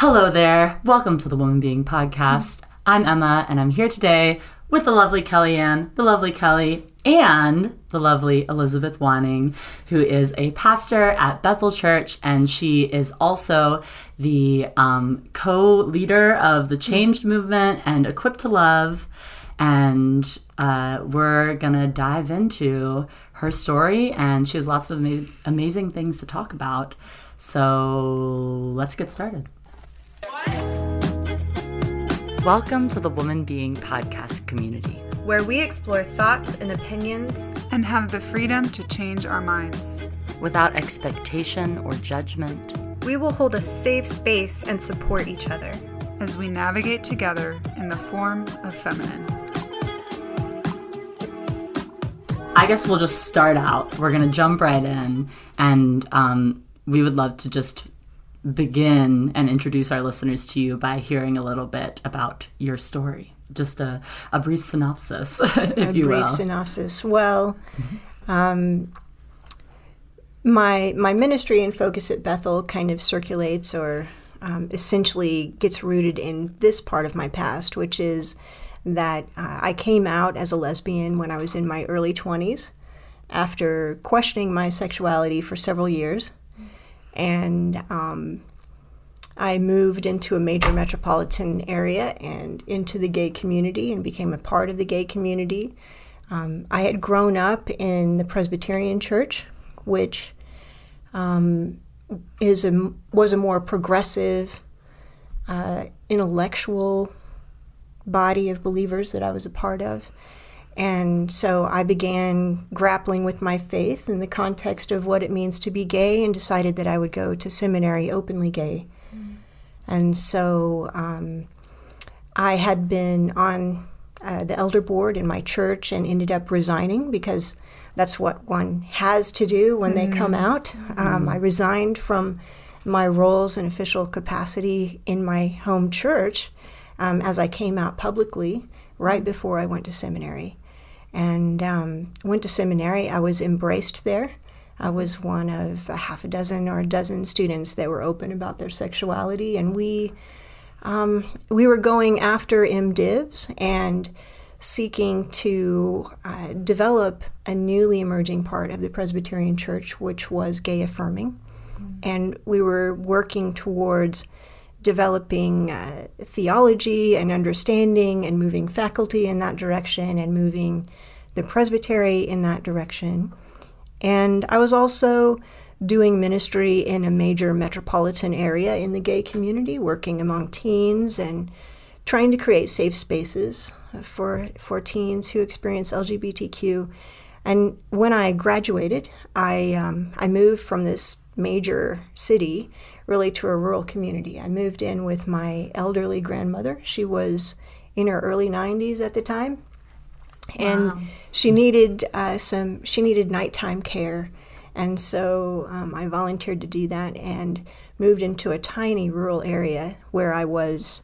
Hello there. Welcome to the Woman Being Podcast. I'm Emma, and I'm here today with the lovely Kellyanne, the lovely Kelly, and the lovely Elizabeth Woning, who is a pastor at Bethel Church, and she is also the um, co leader of the Changed Movement and Equipped to Love. And uh, we're going to dive into her story, and she has lots of ama- amazing things to talk about. So let's get started. Welcome to the Woman Being Podcast community. where we explore thoughts and opinions and have the freedom to change our minds. Without expectation or judgment, We will hold a safe space and support each other. as we navigate together in the form of feminine. I guess we'll just start out. We're going to jump right in, and um, we would love to just begin and introduce our listeners to you by hearing a little bit about your story. Just a, a brief synopsis, if a you brief will. synopsis. Well, um, my my ministry and focus at Bethel kind of circulates or um, essentially gets rooted in this part of my past, which is that uh, I came out as a lesbian when I was in my early twenties, after questioning my sexuality for several years, and um, I moved into a major metropolitan area and into the gay community and became a part of the gay community. Um, I had grown up in the Presbyterian Church, which um, is a, was a more progressive, uh, intellectual body of believers that I was a part of. And so I began grappling with my faith in the context of what it means to be gay and decided that I would go to seminary openly gay. And so um, I had been on uh, the elder board in my church and ended up resigning because that's what one has to do when they come out. Um, I resigned from my roles and official capacity in my home church um, as I came out publicly right before I went to seminary. And um, went to seminary. I was embraced there. I was one of a half a dozen or a dozen students that were open about their sexuality, and we um, we were going after MDivs and seeking to uh, develop a newly emerging part of the Presbyterian Church, which was gay affirming, and we were working towards developing uh, theology and understanding and moving faculty in that direction and moving the presbytery in that direction. And I was also doing ministry in a major metropolitan area in the gay community, working among teens and trying to create safe spaces for for teens who experience LGBTQ. And when I graduated, I um, I moved from this major city really to a rural community. I moved in with my elderly grandmother. She was in her early 90s at the time, and she needed uh, some. She needed nighttime care, and so um, I volunteered to do that and moved into a tiny rural area where I was.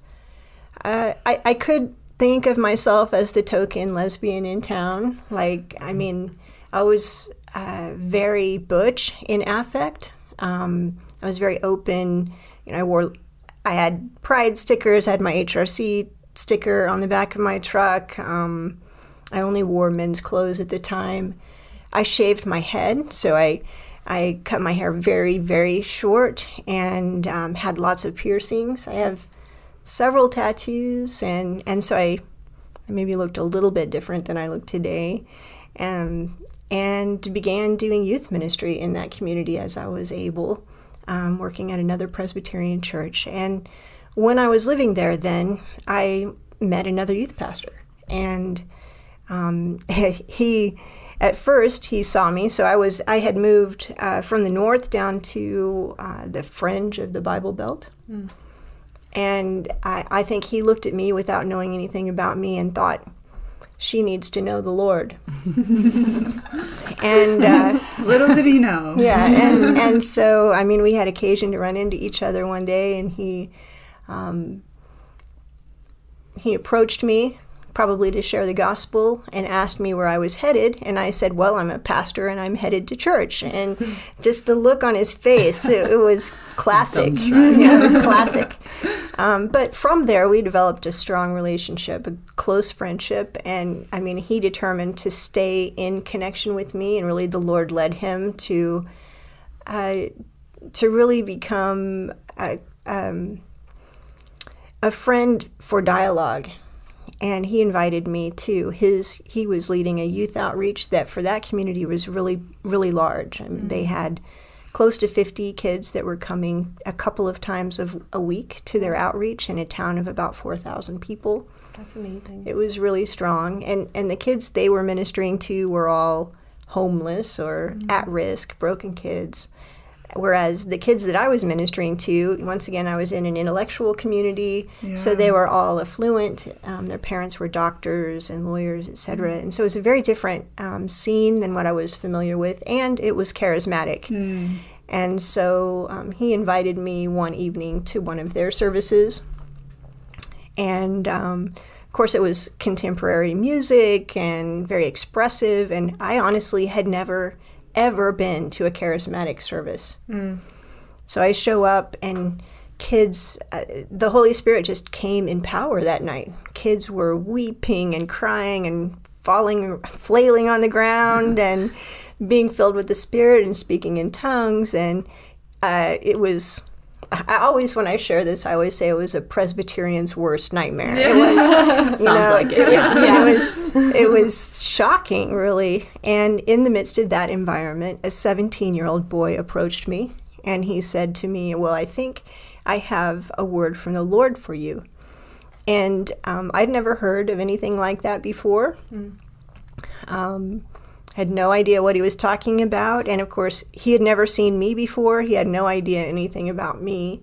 Uh, I I could think of myself as the token lesbian in town. Like I mean, I was uh, very butch in affect. Um, I was very open. You know, I wore. I had pride stickers. I had my HRC sticker on the back of my truck. Um, I only wore men's clothes at the time. I shaved my head, so I I cut my hair very very short and um, had lots of piercings. I have several tattoos, and and so I, I maybe looked a little bit different than I look today, um, and began doing youth ministry in that community as I was able, um, working at another Presbyterian church. And when I was living there, then I met another youth pastor, and um, he at first he saw me so i was i had moved uh, from the north down to uh, the fringe of the bible belt. And I, I think he looked at me without knowing anything about me and thought she needs to know the lord and uh, Little did he know. yeah and, and so i mean we had occasion to run into each other one day and he um, he approached me probably to share the gospel and asked me where I was headed. And I said, Well, I'm a pastor and I'm headed to church. And just the look on his face, it, it was classic. Yeah, it was classic. Um, but from there, we developed a strong relationship, a close friendship. And I mean, he determined to stay in connection with me, and really the Lord led him to. Uh, to really become a, um, a friend for dialogue and he invited me to his he was leading a youth outreach that for that community was really really large. I mean, they mm-hmm. had close to 50 kids that were coming a couple of times of a week to their outreach in a town of about 4,000 people. That's amazing. it was really strong and and the kids they were ministering to were all homeless or mm-hmm. at risk broken kids whereas the kids that I was ministering to once again I was in an intellectual community. So they were all affluent. Um, their parents were doctors and lawyers etc and so it was a very different um, scene than what I was familiar with and it was charismatic. And so um, he invited me one evening to one of their services. And um, of course it was contemporary music and very expressive. And i honestly had never ever been to a charismatic service. So i show up and kids uh, the holy spirit just came in power that night. Kids were weeping and crying and falling flailing on the ground and being filled with the spirit and speaking in tongues. And uh, it was I always, when I share this, I always say it was a Presbyterian's worst nightmare. It was, Sounds like it, was, yeah. it was, it was shocking, really. And in the midst of that environment, a 17-year-old boy approached me, and he said to me, "Well, I think I have a word from the Lord for you." And um, I'd never heard of anything like that before. Um, had no idea what he was talking about. And of course, he had never seen me before. He had no idea anything about me,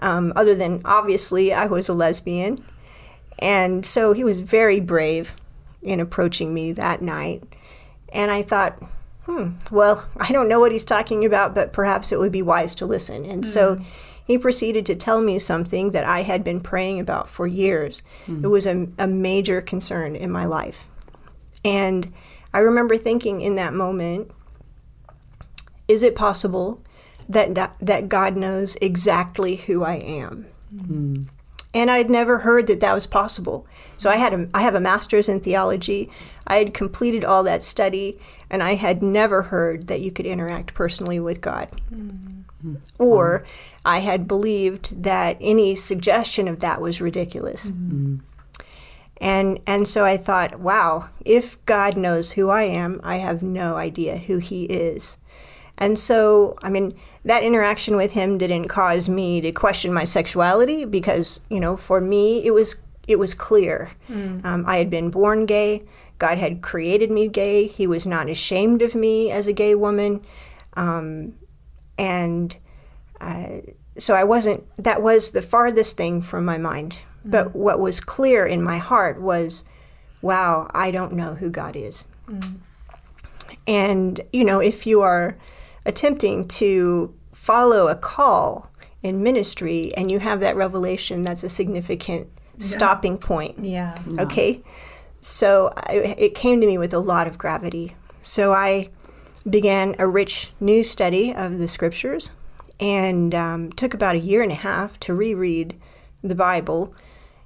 um, other than obviously I was a lesbian. And so he was very brave in approaching me that night. And I thought, hmm, well, I don't know what he's talking about, but perhaps it would be wise to listen. And so he proceeded to tell me something that I had been praying about for years. It was a, a major concern in my life. And I remember thinking in that moment, is it possible that that God knows exactly who I am? Hmm. And I'd never heard that that was possible. So I had a, I have a master's in theology. I had completed all that study, and I had never heard that you could interact personally with God. Hmm. Or I had believed that any suggestion of that was ridiculous. Hmm. And and so I thought, wow, if God knows who I am, I have no idea who he is. And so, I mean, that interaction with him didn't cause me to question my sexuality because, you know, for me, it was it was clear. Um, I had been born gay. God had created me gay. He was not ashamed of me as a gay woman, um, and uh, so I wasn't. That was the farthest thing from my mind. But what was clear in my heart was, wow, I don't know who God is. And, you know, if you are attempting to follow a call in ministry and you have that revelation, that's a significant stopping point. Yeah. Okay. So I, it came to me with a lot of gravity. So I began a rich new study of the scriptures and um, took about a year and a half to reread the Bible.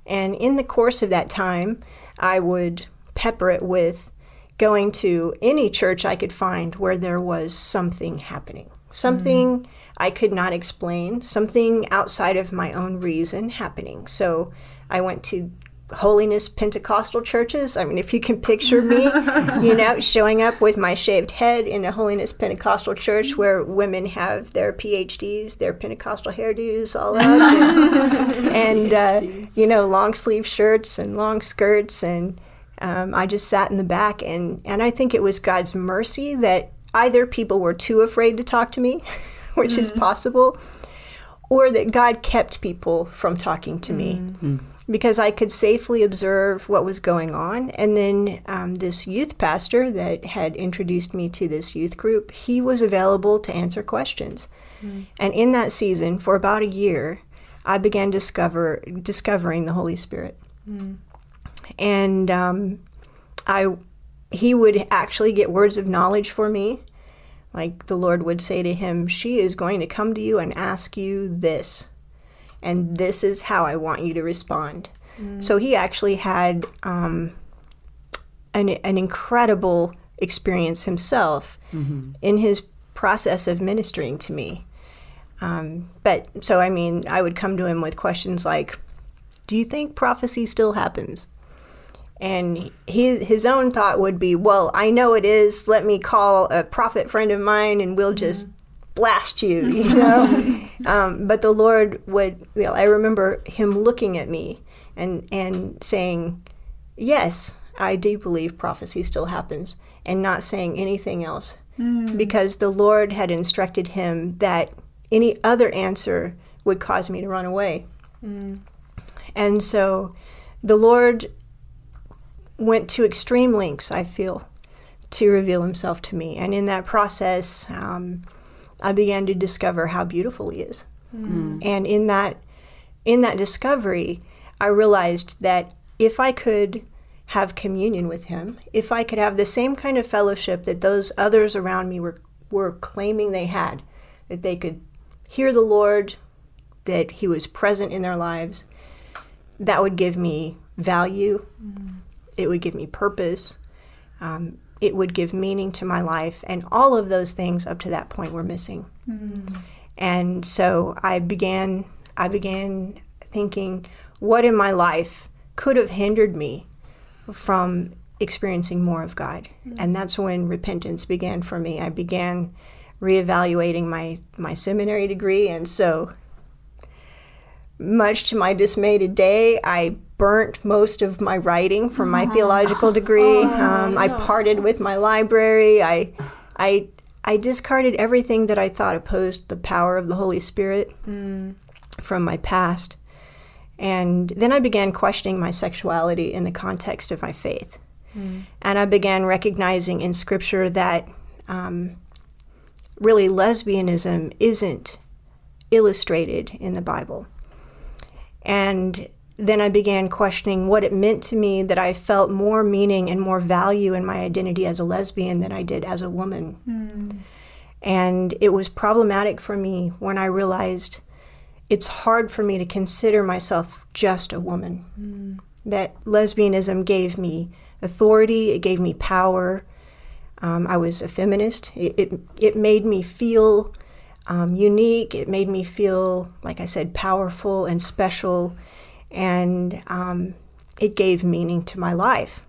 And in the course of that time, I would pepper it with going to any church I could find where there was something happening, something mm. I could not explain, something outside of my own reason happening. So I went to holiness Pentecostal churches. I mean, if you can picture me, you know, showing up with my shaved head in a holiness Pentecostal church where women have their PhDs, their Pentecostal hairdos all up, and, and uh, you know, long sleeve shirts and long skirts, and um, I just sat in the back, and and I think it was God's mercy that either people were too afraid to talk to me, which is possible, or that God kept people from talking to me because I could safely observe what was going on. And then um, this youth pastor that had introduced me to this youth group, he was available to answer questions. And in that season, for about a year, I began discover discovering the Holy Spirit. And um, I, he would actually get words of knowledge for me. Like the Lord would say to him, She is going to come to you and ask you this. And this is how I want you to respond. So he actually had um, an, an incredible experience himself in his process of ministering to me. Um, but so, I mean, I would come to him with questions like, Do you think prophecy still happens? And he, his own thought would be, Well, I know it is. Let me call a prophet friend of mine and we'll just blast you, you know? um, but the Lord would, you know, I remember him looking at me and, and saying, Yes, I do believe prophecy still happens, and not saying anything else. Because the Lord had instructed him that any other answer would cause me to run away. And so the Lord went to extreme lengths, I feel, to reveal himself to me. And in that process, um, I began to discover how beautiful he is. Mm. Mm. And in that in that discovery, I realized that if I could have communion with him, if I could have the same kind of fellowship that those others around me were were claiming they had, that they could hear the Lord, that he was present in their lives, that would give me value. Mm. It would give me purpose. Um, it would give meaning to my life. And all of those things up to that point were missing. Mm. And so I began I began thinking what in my life could have hindered me from experiencing more of God. Mm. And that's when repentance began for me. I began reevaluating my my seminary degree and so much to my dismay today, I burnt most of my writing from my theological degree. um, I parted with my library. I, I, I discarded everything that I thought opposed the power of the Holy Spirit from my past. And then I began questioning my sexuality in the context of my faith. And I began recognizing in Scripture that um, really lesbianism isn't illustrated in the Bible. And then I began questioning what it meant to me that I felt more meaning and more value in my identity as a lesbian than I did as a woman. And it was problematic for me when I realized it's hard for me to consider myself just a woman. That lesbianism gave me authority, it gave me power. Um, I was a feminist. It, it, it made me feel um, unique. It made me feel, like I said, powerful and special. And um, it gave meaning to my life.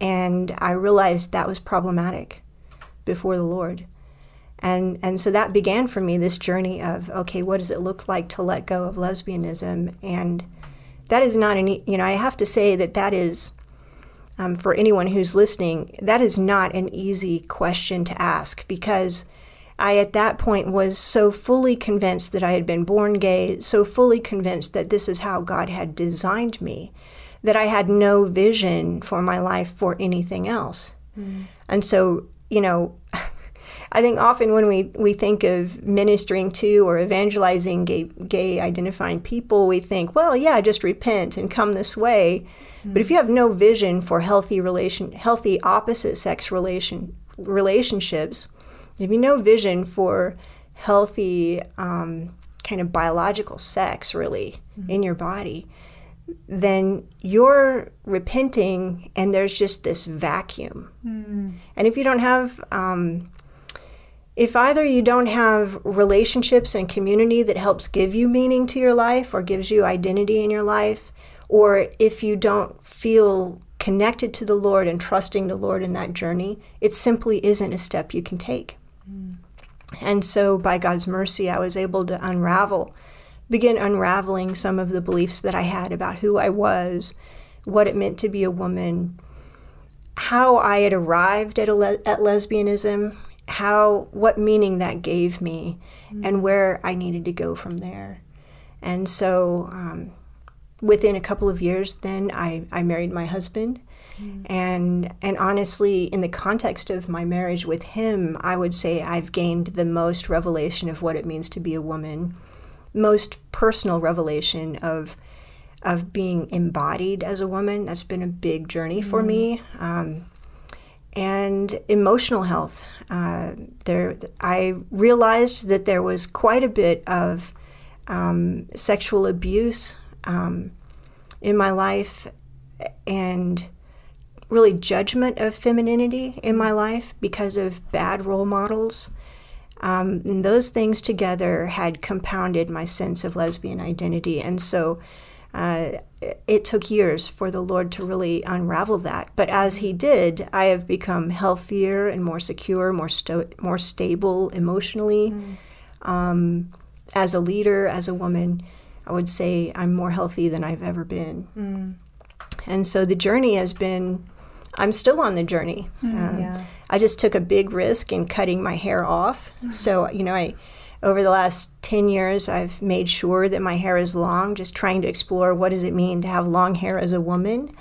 And I realized that was problematic before the Lord. And, and so that began for me this journey of, okay, what does it look like to let go of lesbianism? And that is not any, you know, I have to say that that is, um, for anyone who's listening, that is not an easy question to ask because I, at that point, was so fully convinced that I had been born gay, so fully convinced that this is how God had designed me, that I had no vision for my life for anything else. Mm. And so, you know, I think often when we, we think of ministering to or evangelizing gay, gay identifying people, we think, well, yeah, just repent and come this way. But if mm. you have no vision for healthy relation, healthy opposite sex relation relationships, if you no vision for healthy um, kind of biological sex, really in your body, then you're repenting, and there's just this vacuum. And if you don't have um, if either you don't have relationships and community that helps give you meaning to your life or gives you identity in your life, or if you don't feel connected to the Lord and trusting the Lord in that journey, it simply isn't a step you can take. And so, by God's mercy, I was able to unravel, begin unraveling some of the beliefs that I had about who I was, what it meant to be a woman, how I had arrived at, a le- at lesbianism, how what meaning that gave me, and where I needed to go from there. And so, um, within a couple of years, then I, I married my husband. And and honestly, in the context of my marriage with him, I would say I've gained the most revelation of what it means to be a woman, most personal revelation of of being embodied as a woman. That's been a big journey for me. Um, and emotional health. Uh, there, I realized that there was quite a bit of um, sexual abuse um, in my life, and really judgment of femininity in my life because of bad role models. Um, and those things together had compounded my sense of lesbian identity. And so uh, it took years for the Lord to really unravel that. But as He did, I have become healthier and more secure, more, sto- more stable emotionally. Um, as a leader, as a woman, I would say I'm more healthy than I've ever been. And so the journey has been, I'm still on the journey. Um, Yeah. I just took a big risk in cutting my hair off. So, you know, I over the last 10 years I've made sure that my hair is long, just trying to explore what does it mean to have long hair as a woman.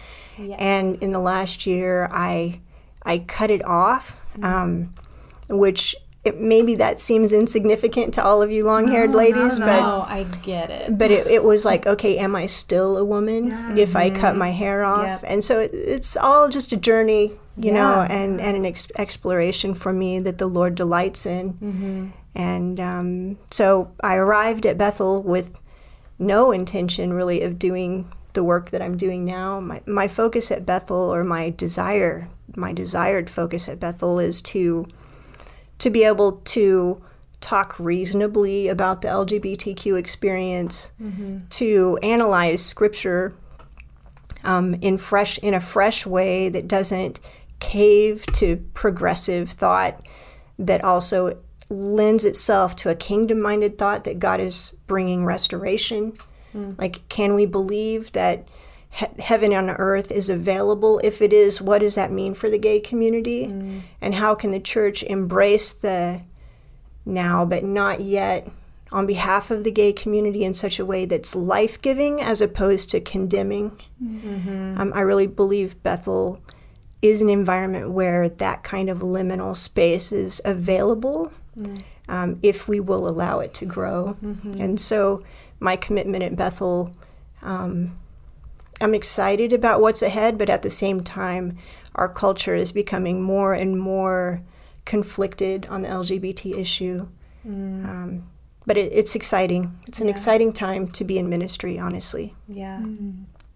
And in the last year I I cut it off, um, which it, maybe that seems insignificant to all of you long-haired ladies, but Oh, I get it. but it, it was like, okay, am I still a woman if I cut my hair off? Yep. And so it, it's all just a journey, you know, and, and an ex- exploration for me that the Lord delights in. Mm-hmm. And um, so I arrived at Bethel with no intention really of doing the work that I'm doing now. My, my focus at Bethel, or my desire, my desired focus at Bethel, is to to be able to talk reasonably about the LGBTQ experience, to analyze scripture um, in fresh in a fresh way that doesn't cave to progressive thought, that also lends itself to a kingdom-minded thought that God is bringing restoration. Like, can we believe that? He- heaven on earth is available? If it is, what does that mean for the gay community? And how can the church embrace the now but not yet on behalf of the gay community in such a way that's life giving as opposed to condemning? Um, I really believe Bethel is an environment where that kind of liminal space is available um, if we will allow it to grow. And so, my commitment at Bethel. Um, I'm excited about what's ahead, but at the same time, our culture is becoming more and more conflicted on the LGBT issue. Um, but it, it's exciting. It's an exciting time to be in ministry, honestly. yeah.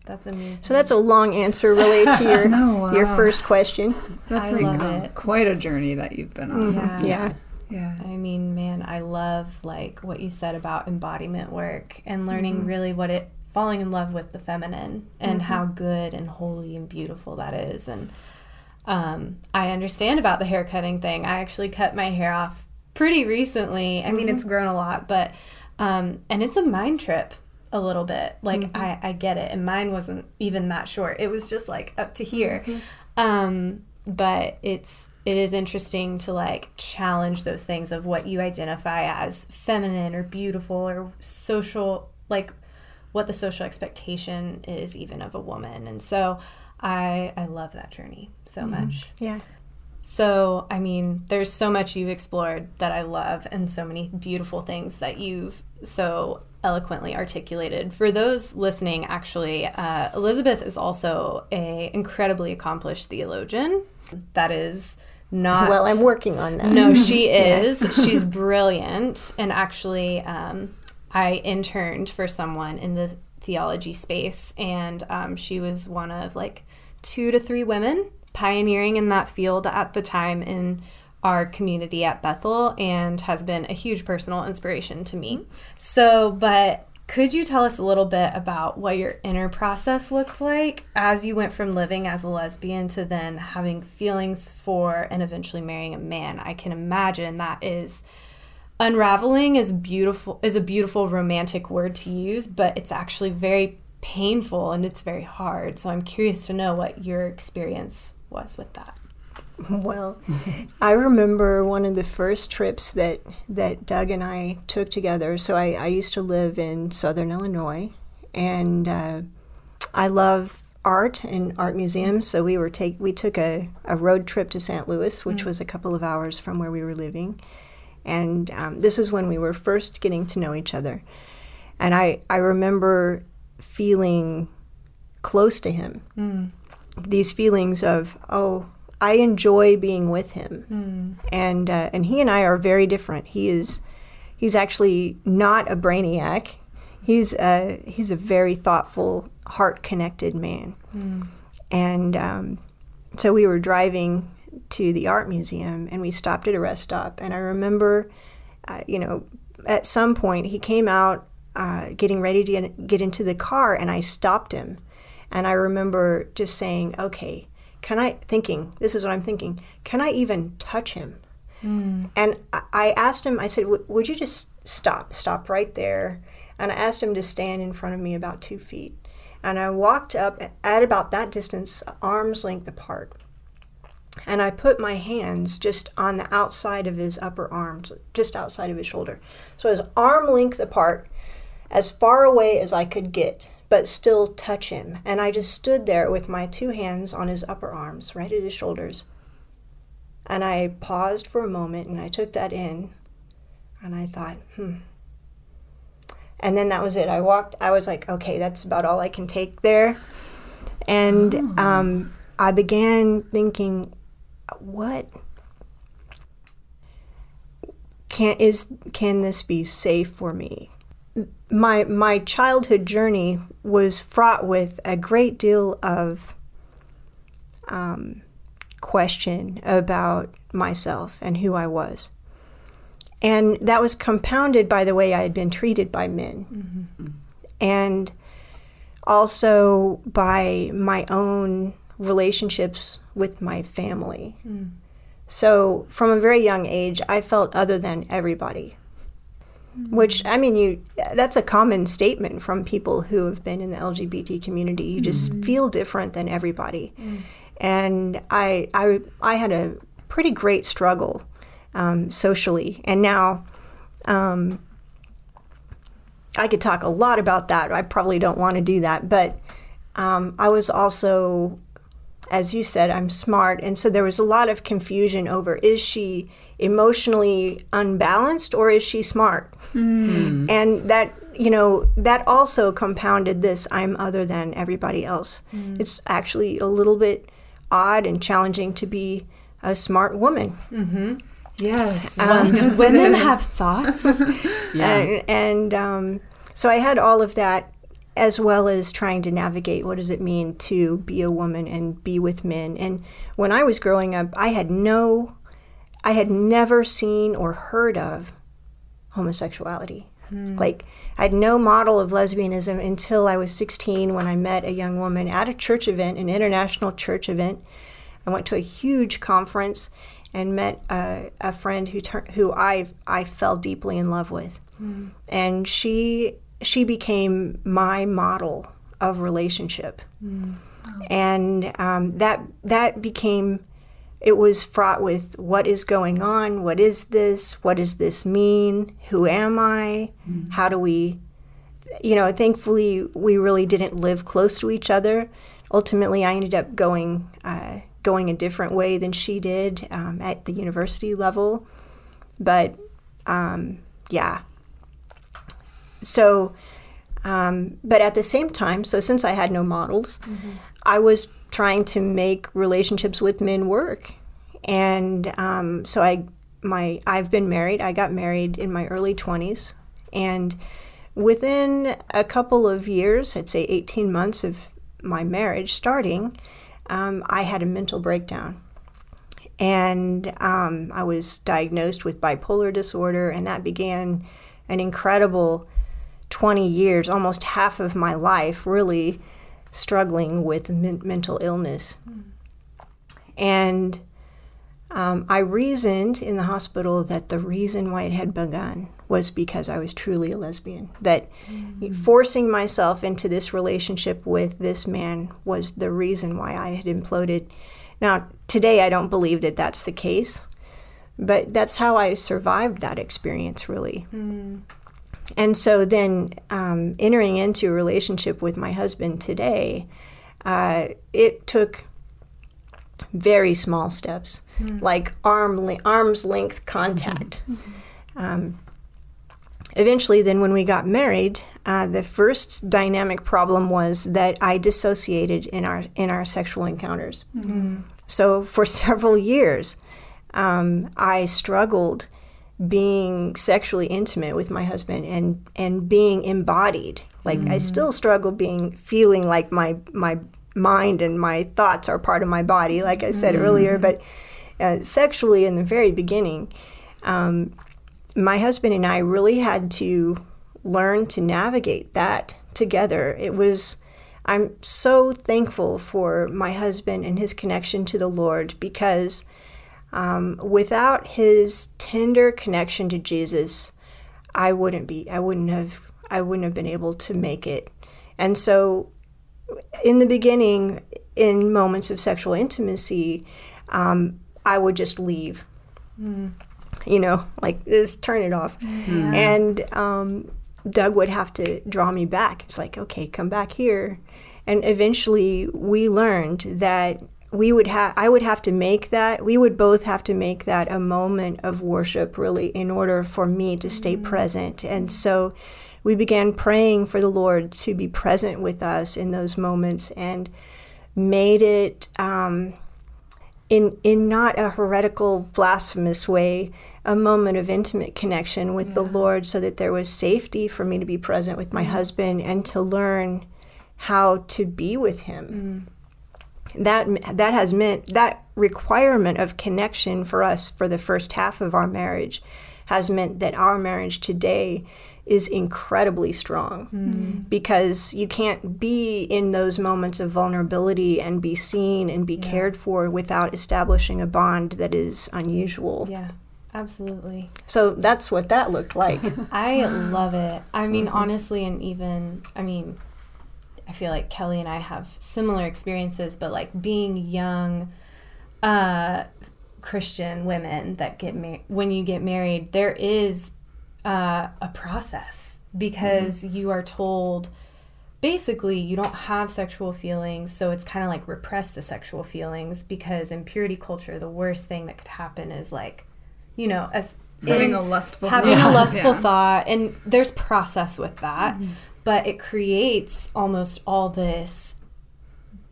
That's amazing. So that's a long answer, really, to your No, your first question. That's I like love um, it. quite a journey that you've been on. Yeah. Yeah. Yeah. I mean, man, I love like what you said about embodiment work and learning really what it falling in love with the feminine and how good and holy and beautiful that is. And um, I understand about the hair cutting thing. I actually cut my hair off pretty recently. I mean, it's grown a lot, but um, and it's a mind trip a little bit. Like I, I get it, and mine wasn't even that short. It was just like up to here. Um, but it's it is interesting to like challenge those things of what you identify as feminine or beautiful or social like what the social expectation is even of a woman and so i i love that journey so much Yeah. so i mean there's so much you've explored that i love and so many beautiful things that you've so eloquently articulated for those listening actually uh, elizabeth is also a incredibly accomplished theologian that is not Well, I'm working on that. no, she is. She's brilliant. And actually, um, I interned for someone in the theology space, and um, she was one of like two to three women pioneering in that field at the time in our community at Bethel and has been a huge personal inspiration to me. So, but could you tell us a little bit about what your inner process looked like as you went from living as a lesbian to then having feelings for and eventually marrying a man? I can imagine that is unraveling is beautiful is a beautiful romantic word to use, but it's actually very painful and it's very hard. So I'm curious to know what your experience was with that. Well, I remember one of the first trips that, that Doug and I took together. So I, I used to live in southern Illinois, and uh, I love art and art museums. So we were take we took a, a road trip to St. Louis, which was a couple of hours from where we were living, and um, this is when we were first getting to know each other. And I I remember feeling close to him. These feelings of oh I enjoy being with him, and uh, and he and I are very different. He is he's actually not a brainiac. He's a, he's a very thoughtful, heart connected man. And um, so we were driving to the art museum and we stopped at a rest stop. And I remember, uh, you know, at some point he came out uh, getting ready to get, into the car and I stopped him. And I remember just saying, okay, can I, thinking, this is what I'm thinking, can I even touch him? And I- I asked him, I said, "W- would you just stop, stop right there? And I asked him to stand in front of me about two feet. And I walked up at about that distance, arm's length apart. And I put my hands just on the outside of his upper arms, just outside of his shoulder. So his arm length apart, as far away as I could get, but still touch him. And I just stood there with my two hands on his upper arms, right at his shoulders. And I paused for a moment and I took that in and I thought, hmm. And then that was it. I walked, I was like, okay, that's about all I can take there. And um, I began thinking, what can is can this be safe for me? My my childhood journey was fraught with a great deal of um, question about myself and who I was. And that was compounded by the way I had been treated by men. And also by my own relationships with my family. So from a very young age, I felt other than everybody. Which I mean, you that's a common statement from people who have been in the LGBT community. You just feel different than everybody. And I, I, I had a pretty great struggle um, socially. And now um, I could talk a lot about that. I probably don't want to do that. But um, I was also, as you said, I'm smart. And so there was a lot of confusion over is she emotionally unbalanced or is she smart? And that, you know, that also compounded this I'm other than everybody else. It's actually a little bit odd and challenging to be a smart woman. Yes. Um, Yes, women have thoughts. Yeah. And, and um, so I had all of that as well as trying to navigate what does it mean to be a woman and be with men. And when I was growing up, I had no, I had never seen or heard of homosexuality. Hmm. Like, I had no model of lesbianism until I was 16 when I met a young woman at a church event, an international church event. I went to a huge conference and met a, a friend who tur- who I I fell deeply in love with, hmm. and she she became my model of relationship, and um, that that became it was fraught with what is going on, what is this, what does this mean, who am I, how do we you know, thankfully, we really didn't live close to each other. Ultimately, I ended up going uh, going a different way than she did um, at the university level. But um, yeah, so um, but at the same time, so since I had no models, I was trying to make relationships with men work, and um, so I my I've been married. I got married in my early twenties, and within a couple of years, I'd say eighteen months of my marriage starting, um, I had a mental breakdown. And um, I was diagnosed with bipolar disorder, and that began an incredible 20 years, almost half of my life, really struggling with men- mental illness. And um, I reasoned in the hospital that the reason why it had begun was because I was truly a lesbian. That forcing myself into this relationship with this man was the reason why I had imploded. Now, today I don't believe that that's the case, but that's how I survived that experience, really. And so then um, entering into a relationship with my husband today, uh, it took very small steps, like arm le- arm's length contact. Um, eventually, then when we got married, uh, the first dynamic problem was that I dissociated in our in our sexual encounters. So for several years, um, I struggled being sexually intimate with my husband and and being embodied. Like I still struggle being feeling like my my mind and my thoughts are part of my body, like I said earlier. But uh, sexually, in the very beginning, um, my husband and I really had to learn to navigate that together. It was. I'm so thankful for my husband and his connection to the Lord because um, without his tender connection to Jesus, I wouldn't be. I wouldn't have. I wouldn't have been able to make it. And so, in the beginning, in moments of sexual intimacy, um, I would just leave. You know, like just turn it off. And um, Doug would have to draw me back. It's like, okay, come back here. And eventually, we learned that we would have. I would have to make that. We would both have to make that a moment of worship, really, in order for me to stay mm-hmm. present. And so, we began praying for the Lord to be present with us in those moments, and made it. Um, in in not a heretical blasphemous way a moment of intimate connection with the lord so that there was safety for me to be present with my mm-hmm. husband and to learn how to be with him mm. That that has meant that requirement of connection for us for the first half of our marriage has meant that our marriage today is incredibly strong hmm. because you can't be in those moments of vulnerability and be seen and be cared for without establishing a bond that is unusual. Yeah, absolutely. So that's what that looked like. I love it. I mean, mm-hmm. honestly, and even, I mean, I feel like Kelly and I have similar experiences, but like being young uh, Christian women that get married, when you get married, there is uh, a process because you are told basically you don't have sexual feelings so it's kind of like repress the sexual feelings because in purity culture the worst thing that could happen is like you know as Having a lustful having thought. a lustful Yeah. thought and there's process with that but it creates almost all this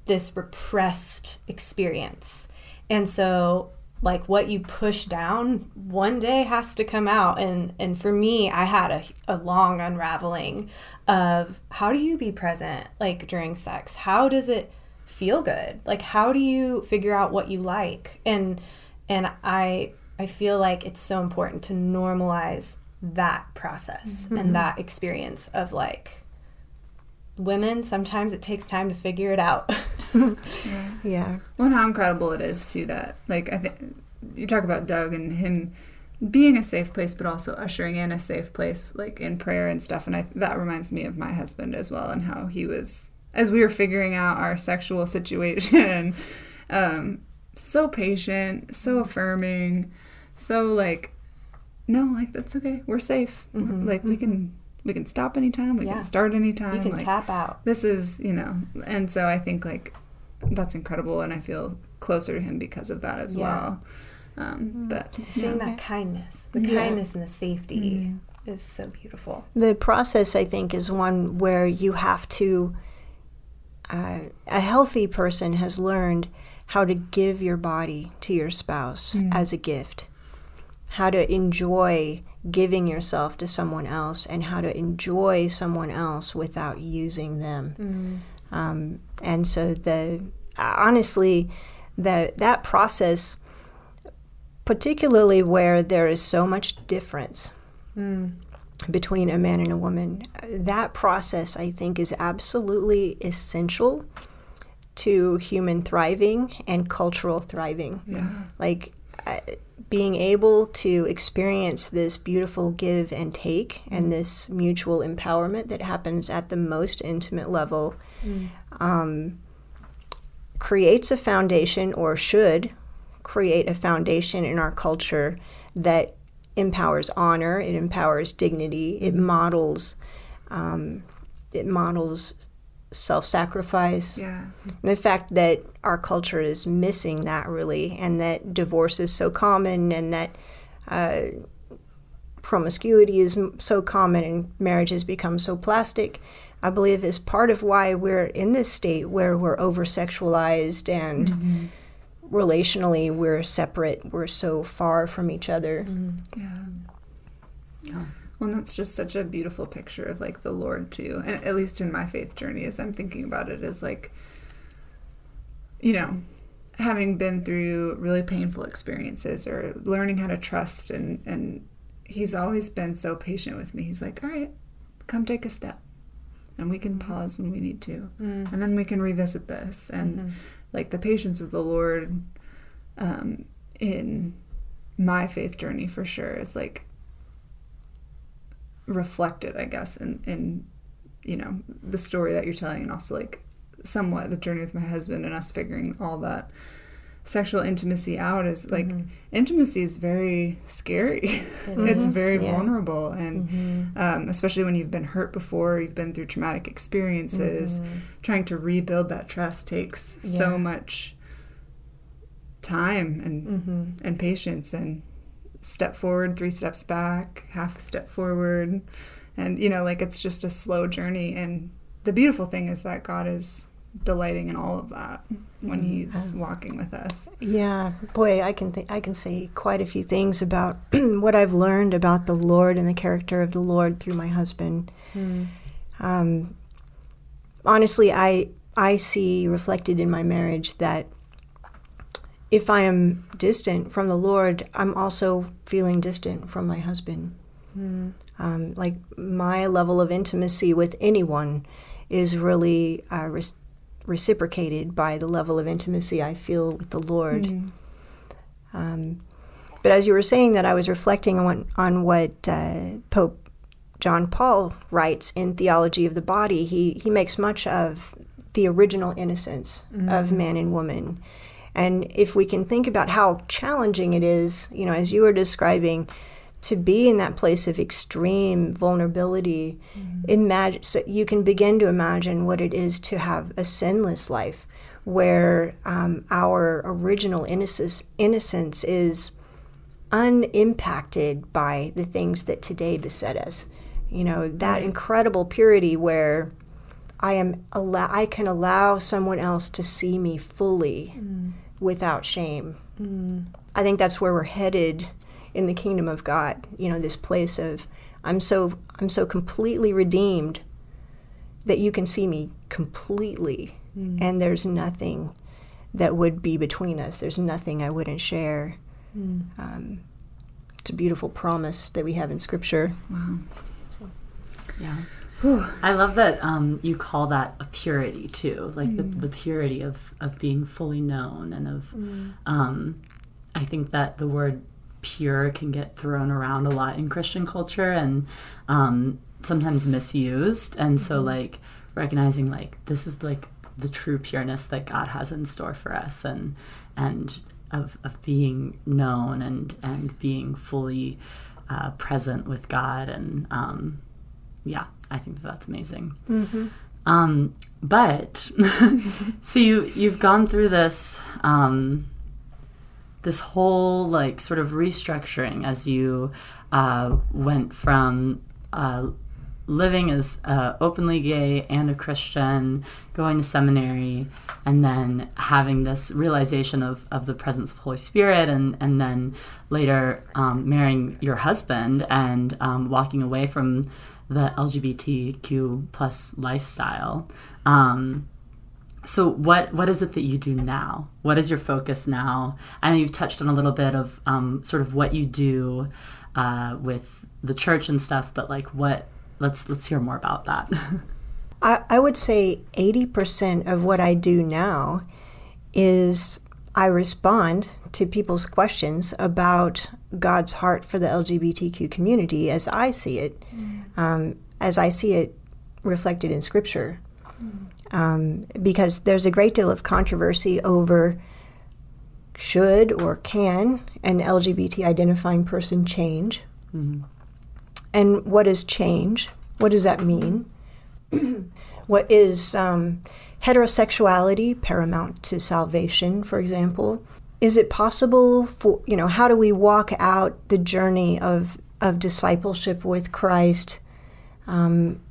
this repressed experience. And so like what you push down one day has to come out. And and for me i had a, a long unraveling of how do you be present like during sex? How does it feel good? Like how do you figure out what you like? And and i i feel like it's so important to normalize that process mm-hmm. and that experience of like women sometimes it takes time to figure it out yeah. Well, and how incredible it is too that like I think you talk about Doug and him being a safe place, but also ushering in a safe place like in prayer and stuff. And I, that reminds me of my husband as well and how he was as we were figuring out our sexual situation. um, so patient, so affirming, so like, no, like that's okay. We're safe. Like we can we can stop anytime. We Yeah. can start anytime. you can like, tap out this is you know and so i think like that's incredible and i feel closer to him because of that as Yeah. well um but seeing yeah. that kindness the Yeah. kindness and the safety is so beautiful The process, I think, is one where you have to. Uh, a healthy person has learned how to give your body to your spouse as a gift, how to enjoy giving yourself to someone else, and how to enjoy someone else without using them. Um, and so, the honestly, the that process, particularly where there is so much difference between a man and a woman. That process, I think, is absolutely essential to human thriving and cultural thriving. Yeah. Like uh, being able to experience this beautiful give and take and this mutual empowerment that happens at the most intimate level um, creates a foundation or should create a foundation in our culture that empowers honor, it empowers dignity, it models, um, it models self-sacrifice. yeah the fact that our culture is missing that really, and that divorce is so common, and that uh, promiscuity is so common, and marriage has become so plastic, I believe is part of why we're in this state where we're over sexualized and relationally we're separate, we're so far from each other. Yeah. Well, and that's just such a beautiful picture of like the Lord too, and at least in my faith journey, as I'm thinking about it, is like, you know, having been through really painful experiences or learning how to trust, and and He's always been so patient with me. He's like, all right, come take a step, and we can pause when we need to, and then we can revisit this, and like the patience of the Lord, um, in my faith journey for sure is like reflected, I guess, in, in you know the story that you're telling, and also like somewhat the journey with my husband and us figuring all that sexual intimacy out is like mm-hmm. intimacy is very scary. it's very yeah. vulnerable, and mm-hmm. um, especially when you've been hurt before, you've been through traumatic experiences. Mm-hmm. Trying to rebuild that trust takes so much time and and patience and step forward, three steps back, half a step forward. And, you know, like it's just a slow journey. And the beautiful thing is that God is delighting in all of that when He's walking with us. Yeah, boy, I can th- I can say quite a few things about what I've learned about the Lord and the character of the Lord through my husband. Um, honestly, I I see reflected in my marriage that if I am distant from the Lord, I'm also feeling distant from my husband. Um, like my level of intimacy with anyone is really uh, res- reciprocated by the level of intimacy I feel with the Lord. Um, but as you were saying that, I was reflecting on on what uh, Pope John Paul writes in Theology of the Body. He he makes much of the original innocence of man and woman. And if we can think about how challenging it is, you know, as you were describing, to be in that place of extreme vulnerability, imagine so you can begin to imagine what it is to have a sinless life, where um, our original innocence innocence is unimpacted by the things that today beset us. You know that incredible purity where I am allow I can allow someone else to see me fully without shame. Mm. I think that's where we're headed in the kingdom of God. You know, this place of I'm so I'm so completely redeemed that you can see me completely mm. and there's nothing that would be between us. There's nothing I wouldn't share. Mm. Um, it's a beautiful promise that we have in Scripture. Wow. Yeah. I love that um, you call that a purity too, like the, the purity of, of being fully known and of. Um, I think that the word pure can get thrown around a lot in Christian culture and um, sometimes misused, and so like recognizing like this is like the true pureness that God has in store for us, and and of, of being known and and being fully uh, present with God and um, yeah, I think that that's amazing. Um, but so you you've gone through this um, this whole like sort of restructuring as you uh, went from uh, living as uh, openly gay and a Christian, going to seminary, and then having this realization of, of the presence of Holy Spirit, and, and then later um, marrying your husband and um, walking away from the LGBTQ plus lifestyle. Um, so what what is it that you do now? What is your focus now? I know you've touched on a little bit of um, sort of what you do uh, with the church and stuff, but like what? Let's let's hear more about that. I, I would say 80% of what I do now is I respond to people's questions about God's heart for the LGBTQ community as I see it, um, as I see it reflected in Scripture. Um, because there's a great deal of controversy over should or can an LGBT identifying person change? And what is change? What does that mean? what is um, heterosexuality paramount to salvation, for example? Is it possible for, you know, how do we walk out the journey of, of discipleship with Christ um,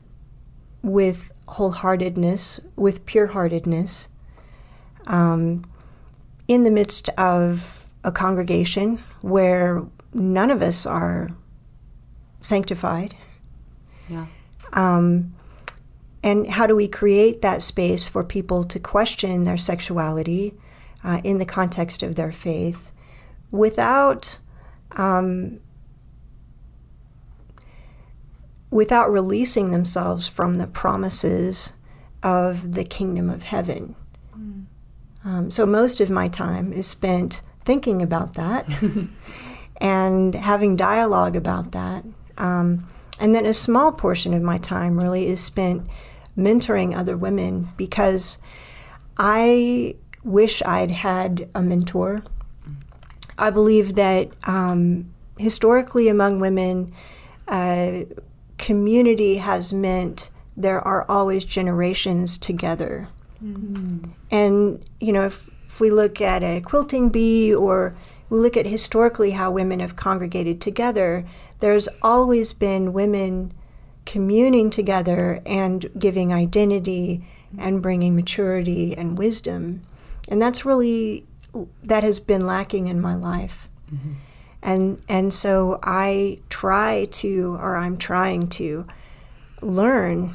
with wholeheartedness, with pure heartedness, um, in the midst of a congregation where none of us are sanctified? Yeah. Um, and how do we create that space for people to question their sexuality uh, in the context of their faith without um, without releasing themselves from the promises of the kingdom of heaven? Um, so most of my time is spent thinking about that and having dialogue about that. Um, and then a small portion of my time really is spent mentoring other women because I wish I'd had a mentor. I believe that um, historically among women, uh, community has meant there are always generations together. And, you know, if, if we look at a quilting bee or we look at historically how women have congregated together, there's always been women communing together and giving identity and bringing maturity and wisdom. And that's really, that has been lacking in my life. Mm-hmm. And, and so I try to, or I'm trying to, learn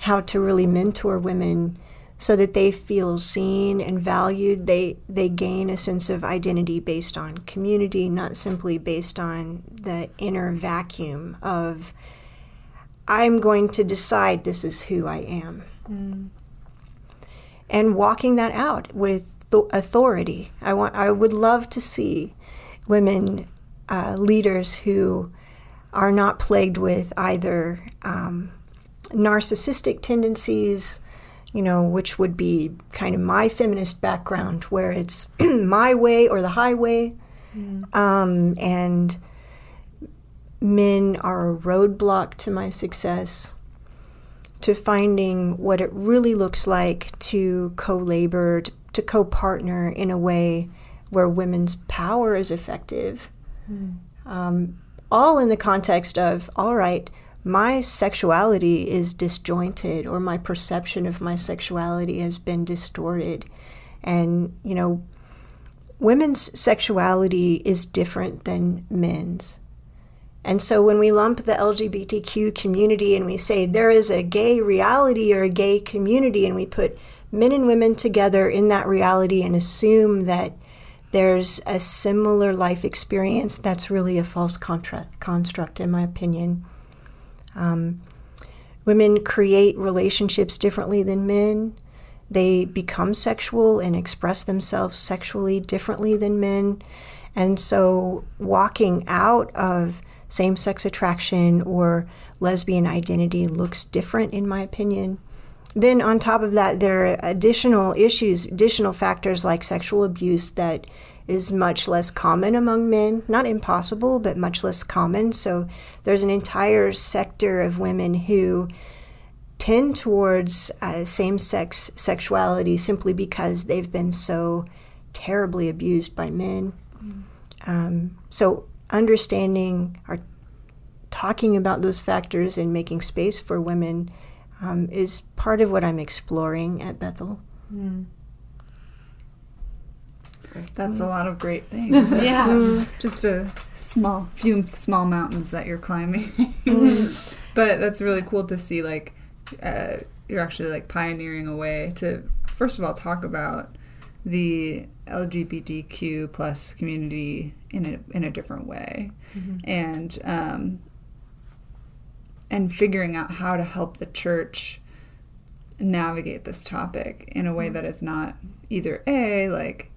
how to really mentor women so that they feel seen and valued. They they gain a sense of identity based on community, not simply based on the inner vacuum of I'm going to decide this is who I am. Mm. And walking that out with th- authority. I want I would love to see women uh, leaders who are not plagued with either um, narcissistic tendencies, you know, which would be kind of my feminist background, where it's my way or the highway, um, and men are a roadblock to my success, to finding what it really looks like to co labor, to, to co partner in a way where women's power is effective. Um, all in the context of, all right, my sexuality is disjointed, or my perception of my sexuality has been distorted. And, you know, women's sexuality is different than men's. And so when we lump the LGBTQ community and we say there is a gay reality or a gay community, and we put men and women together in that reality and assume that there's a similar life experience, that's really a false contra- construct, in my opinion. Um, women create relationships differently than men. They become sexual and express themselves sexually differently than men. And so, walking out of same sex attraction or lesbian identity looks different, in my opinion. Then, on top of that, there are additional issues, additional factors like sexual abuse that is much less common among men. Not impossible, but much less common. So, there's an entire sector of women who tend towards uh, same sex sexuality simply because they've been so terribly abused by men. Um, so, understanding or talking about those factors and making space for women um, is part of what I'm exploring at Bethel. That's a lot of great things. Yeah. Just a small few small mountains that you're climbing. but that's really cool to see like uh, you're actually like pioneering a way to first of all talk about the LGBTQ plus community in a in a different way, and um, and figuring out how to help the church navigate this topic in a way mm. that is not either a like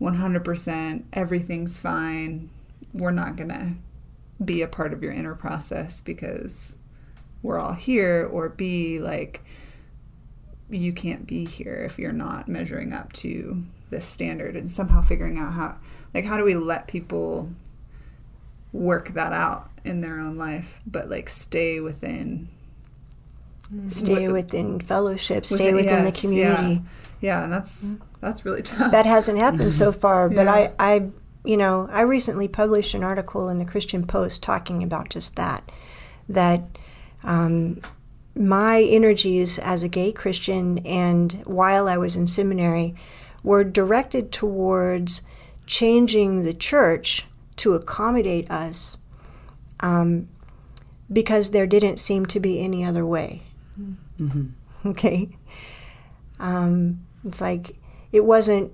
100% everything's fine we're not gonna be a part of your inner process because we're all here or b like you can't be here if you're not measuring up to this standard and somehow figuring out how like how do we let people work that out in their own life but like stay within mm-hmm. Stay With- within fellowship, stay within- within yes, the community. yeah and that's mm-hmm. that's really tough That hasn't happened so mm-hmm. far, but Yeah. I, I, you know, I recently published an article in the Christian Post talking about just that. That um, my energies as a gay Christian and while I was in seminary were directed towards changing the church to accommodate us. Um, because there didn't seem to be any other way. Okay. Um, it's like it wasn't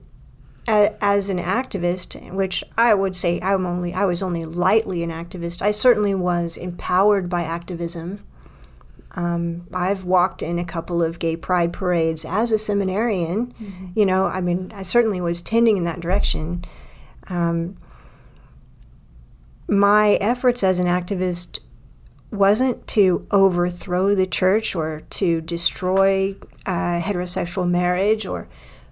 a, as an activist, which I would say I'm only I was only lightly an activist. I certainly was empowered by activism. Um, I've walked in a couple of gay pride parades as a seminarian. You know, I mean, I certainly was tending in that direction. Um, my efforts as an activist wasn't to overthrow the church or to destroy uh, heterosexual marriage or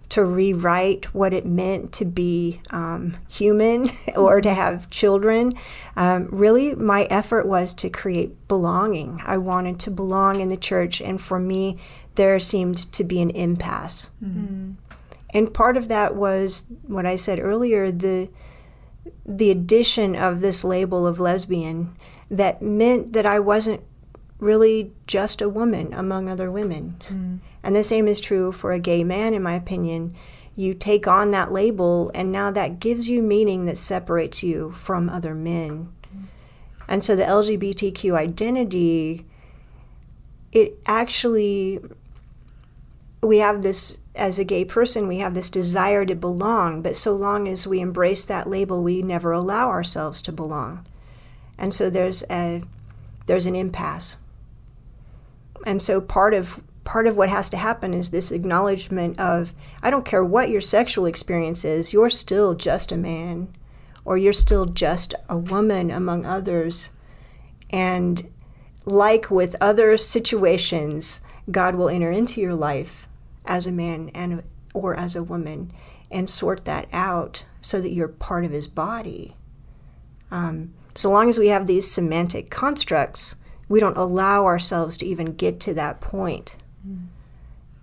to rewrite what it meant to be um, human or to have children. Um, really, my effort was to create belonging. I wanted to belong in the church, and for me, there seemed to be an impasse. And part of that was what I said earlier the the addition of this label of lesbian that meant that I wasn't really just a woman among other women. Hmm. And the same is true for a gay man, in my opinion. You take on that label, and now that gives you meaning that separates you from other men. Hmm. And so the LGBTQ identity, it actually, we have this, as a gay person, we have this desire to belong, but so long as we embrace that label, we never allow ourselves to belong. And so there's a, there's an impasse. And so part of part of what has to happen is this acknowledgement of I don't care what your sexual experience is, you're still just a man or you're still just a woman among others. And like with other situations, God will enter into your life as a man and or as a woman and sort that out so that you're part of his body. Um, so long as we have these semantic constructs, we don't allow ourselves to even get to that point.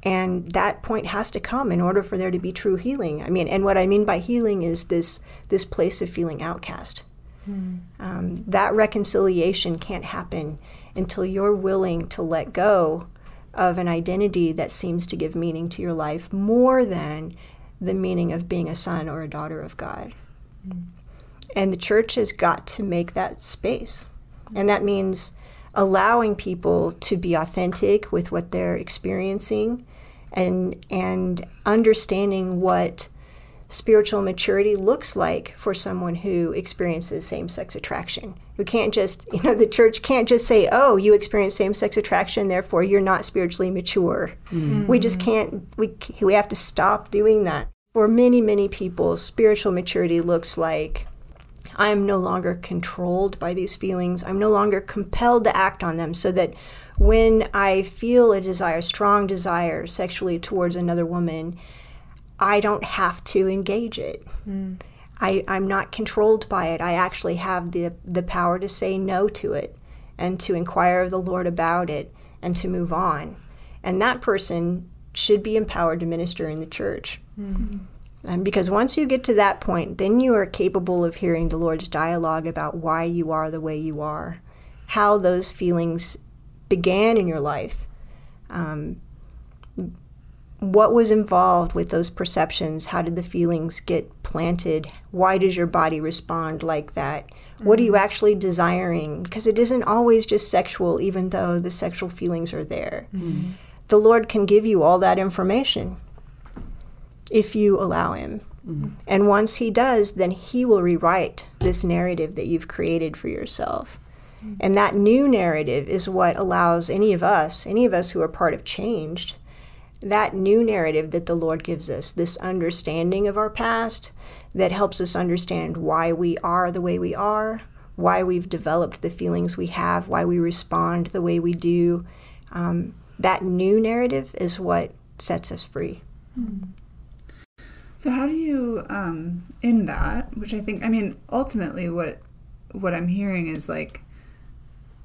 And that point has to come in order for there to be true healing. I mean, and what I mean by healing is this this place of feeling outcast. Um, that reconciliation can't happen until you're willing to let go of an identity that seems to give meaning to your life more than the meaning of being a son or a daughter of God. Mm. And the church has got to make that space. And that means allowing people to be authentic with what they're experiencing and and understanding what spiritual maturity looks like for someone who experiences same-sex attraction. We can't just, you know, the church can't just say, "Oh, you experience same-sex attraction, therefore you're not spiritually mature." Mm-hmm. We just can't we we have to stop doing that. For many, many people, spiritual maturity looks like I am no longer controlled by these feelings. I'm no longer compelled to act on them so that when I feel a desire, strong desire sexually towards another woman, I don't have to engage it. I, I'm not controlled by it. I actually have the, the power to say no to it and to inquire of the Lord about it and to move on. And that person should be empowered to minister in the church. And because once you get to that point, then you are capable of hearing the Lord's dialogue about why you are the way you are, how those feelings began in your life, um, what was involved with those perceptions, how did the feelings get planted, why does your body respond like that, what are you mm-hmm. actually desiring? Because it isn't always just sexual, even though the sexual feelings are there. Mm-hmm. The Lord can give you all that information if you allow him. Mm-hmm. And once he does, then he will rewrite this narrative that you've created for yourself. And that new narrative is what allows any of us, any of us who are part of changed, that new narrative that the Lord gives us, this understanding of our past that helps us understand why we are the way we are, why we've developed the feelings we have, why we respond the way we do. Um, that new narrative is what sets us free. So how do you um in that, which I think I mean ultimately what what I'm hearing is like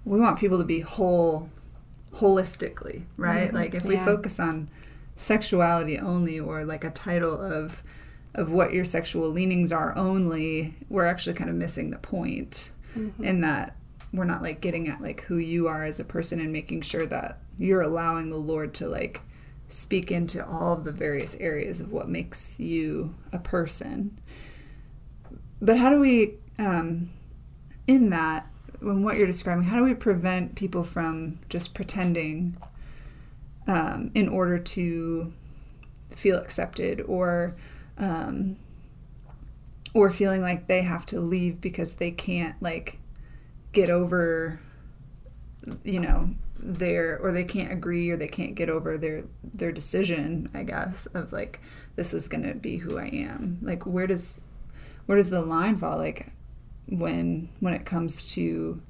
we want people to be whole holistically, right? Like if we Yeah. focus on sexuality only or like a title of of what your sexual leanings are only, we're actually kind of missing the point in that we're not like getting at like who you are as a person and making sure that you're allowing the Lord to like speak into all of the various areas of what makes you a person. But how do we, um, in that, when what you're describing, how do we prevent people from just pretending um, in order to feel accepted or um, or feeling like they have to leave because they can't like get over you know their or they can't agree or they can't get over their their decision i guess of like this is going to be who i am. Like where does where does the line fall? Like when when it comes to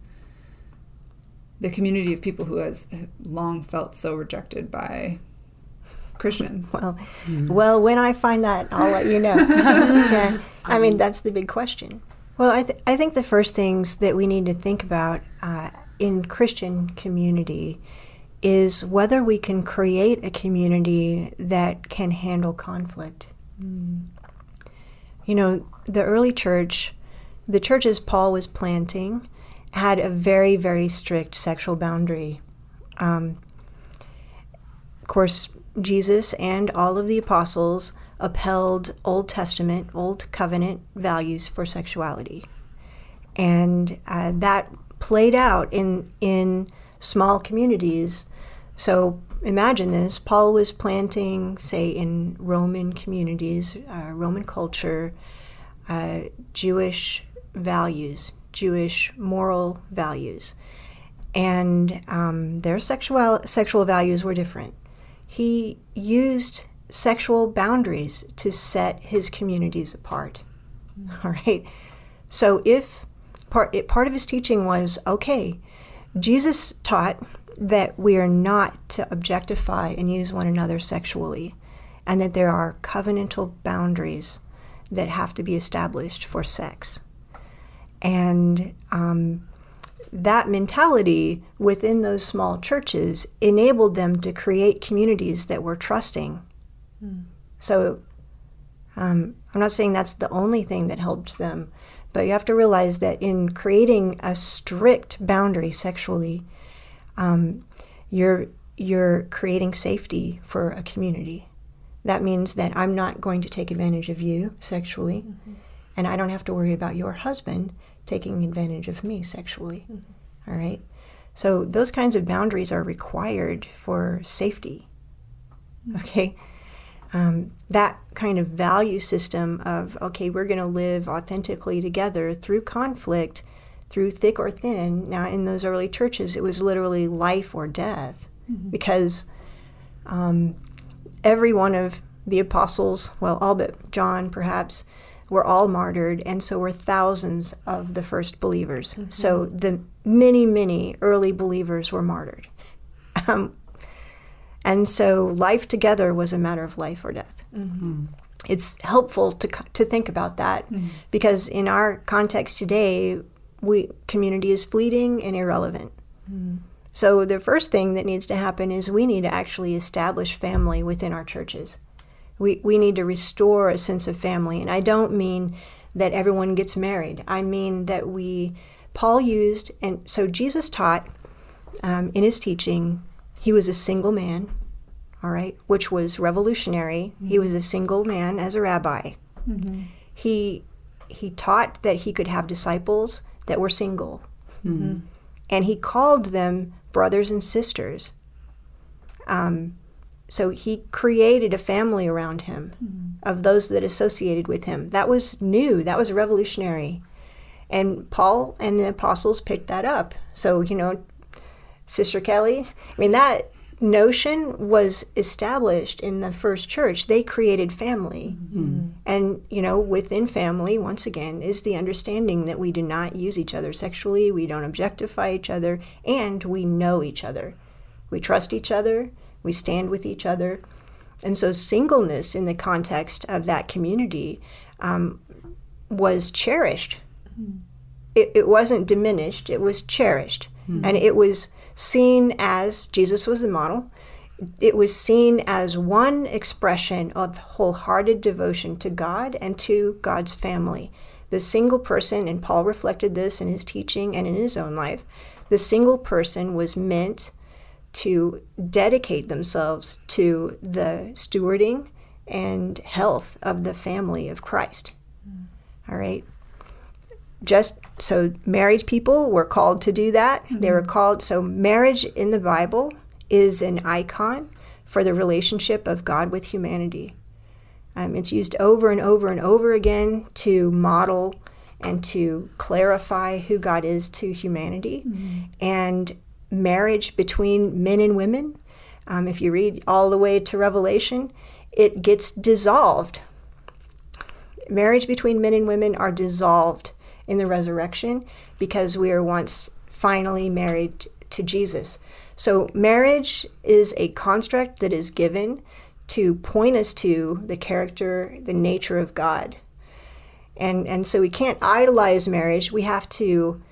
the community of people who has long felt so rejected by Christians. Well, hmm. well, when I find that, I'll let you know. yeah. I mean, um, that's the big question. Well, I, th- I think the first things that we need to think about uh, in Christian community is whether we can create a community that can handle conflict. Hmm. You know, the early church, the churches Paul was planting, had a very, very strict sexual boundary. Um, of course, Jesus and all of the apostles upheld Old Testament, Old Covenant values for sexuality. And uh, that played out in, in small communities. So imagine this Paul was planting, say, in Roman communities, uh, Roman culture, uh, Jewish values, Jewish moral values. And um, their sexual, sexual values were different he used sexual boundaries to set his communities apart. All right. So if part it, part of his teaching was okay, Jesus taught that we are not to objectify and use one another sexually, and that there are covenantal boundaries that have to be established for sex. And um, that mentality within those small churches enabled them to create communities that were trusting. Mm. So um, I'm not saying that's the only thing that helped them, but you have to realize that in creating a strict boundary sexually, um, you're you're creating safety for a community. That means that I'm not going to take advantage of you sexually, mm-hmm. and I don't have to worry about your husband taking advantage of me sexually. Mm-hmm. All right. So those kinds of boundaries are required for safety. Mm-hmm. Okay. Um, that kind of value system of, okay, we're going to live authentically together through conflict, through thick or thin. Now, in those early churches, it was literally life or death mm-hmm. because um, every one of the apostles, well, all but John perhaps, were all martyred, and so were thousands of the first believers. Mm-hmm. So the many, many early believers were martyred. Um, and so life together was a matter of life or death. Mm-hmm. It's helpful to, to think about that mm-hmm. because in our context today, we community is fleeting and irrelevant. Mm-hmm. So the first thing that needs to happen is we need to actually establish family within our churches. We, we need to restore a sense of family. And I don't mean that everyone gets married. I mean that we, Paul used, and so Jesus taught um, in his teaching, he was a single man, all right, which was revolutionary. Mm-hmm. He was a single man as a rabbi. Mm-hmm. He, he taught that he could have disciples that were single. Mm-hmm. And he called them brothers and sisters. Um, so he created a family around him mm-hmm. of those that associated with him. That was new, that was revolutionary. And Paul and the apostles picked that up. So, you know, Sister Kelly, I mean, that notion was established in the first church. They created family. Mm-hmm. And, you know, within family, once again, is the understanding that we do not use each other sexually, we don't objectify each other, and we know each other. We trust each other we stand with each other. And so, singleness in the context of that community um, was cherished. Mm-hmm. It, it, wasn't diminished, it was cherished. Mm-hmm. And it was seen as Jesus was the model. It was seen as one expression of wholehearted devotion to God and to God's family. The single person, and Paul reflected this in his teaching and in his own life, the single person was meant to dedicate themselves to the stewarding and health of the family of Christ. Mm. All right. just so married people were called to do that. They were called, so marriage in the Bible is an icon for the relationship of God with humanity. Um, it's used over and over and over again to model and to clarify who God is to humanity. And marriage between men and women, um, if you read all the way to Revelation, it gets dissolved. Marriage between men and women are dissolved in the resurrection because we are once finally married to Jesus. So, marriage is a construct that is given to point us to the character, the nature of God. And, and so we can't idolize marriage. We have to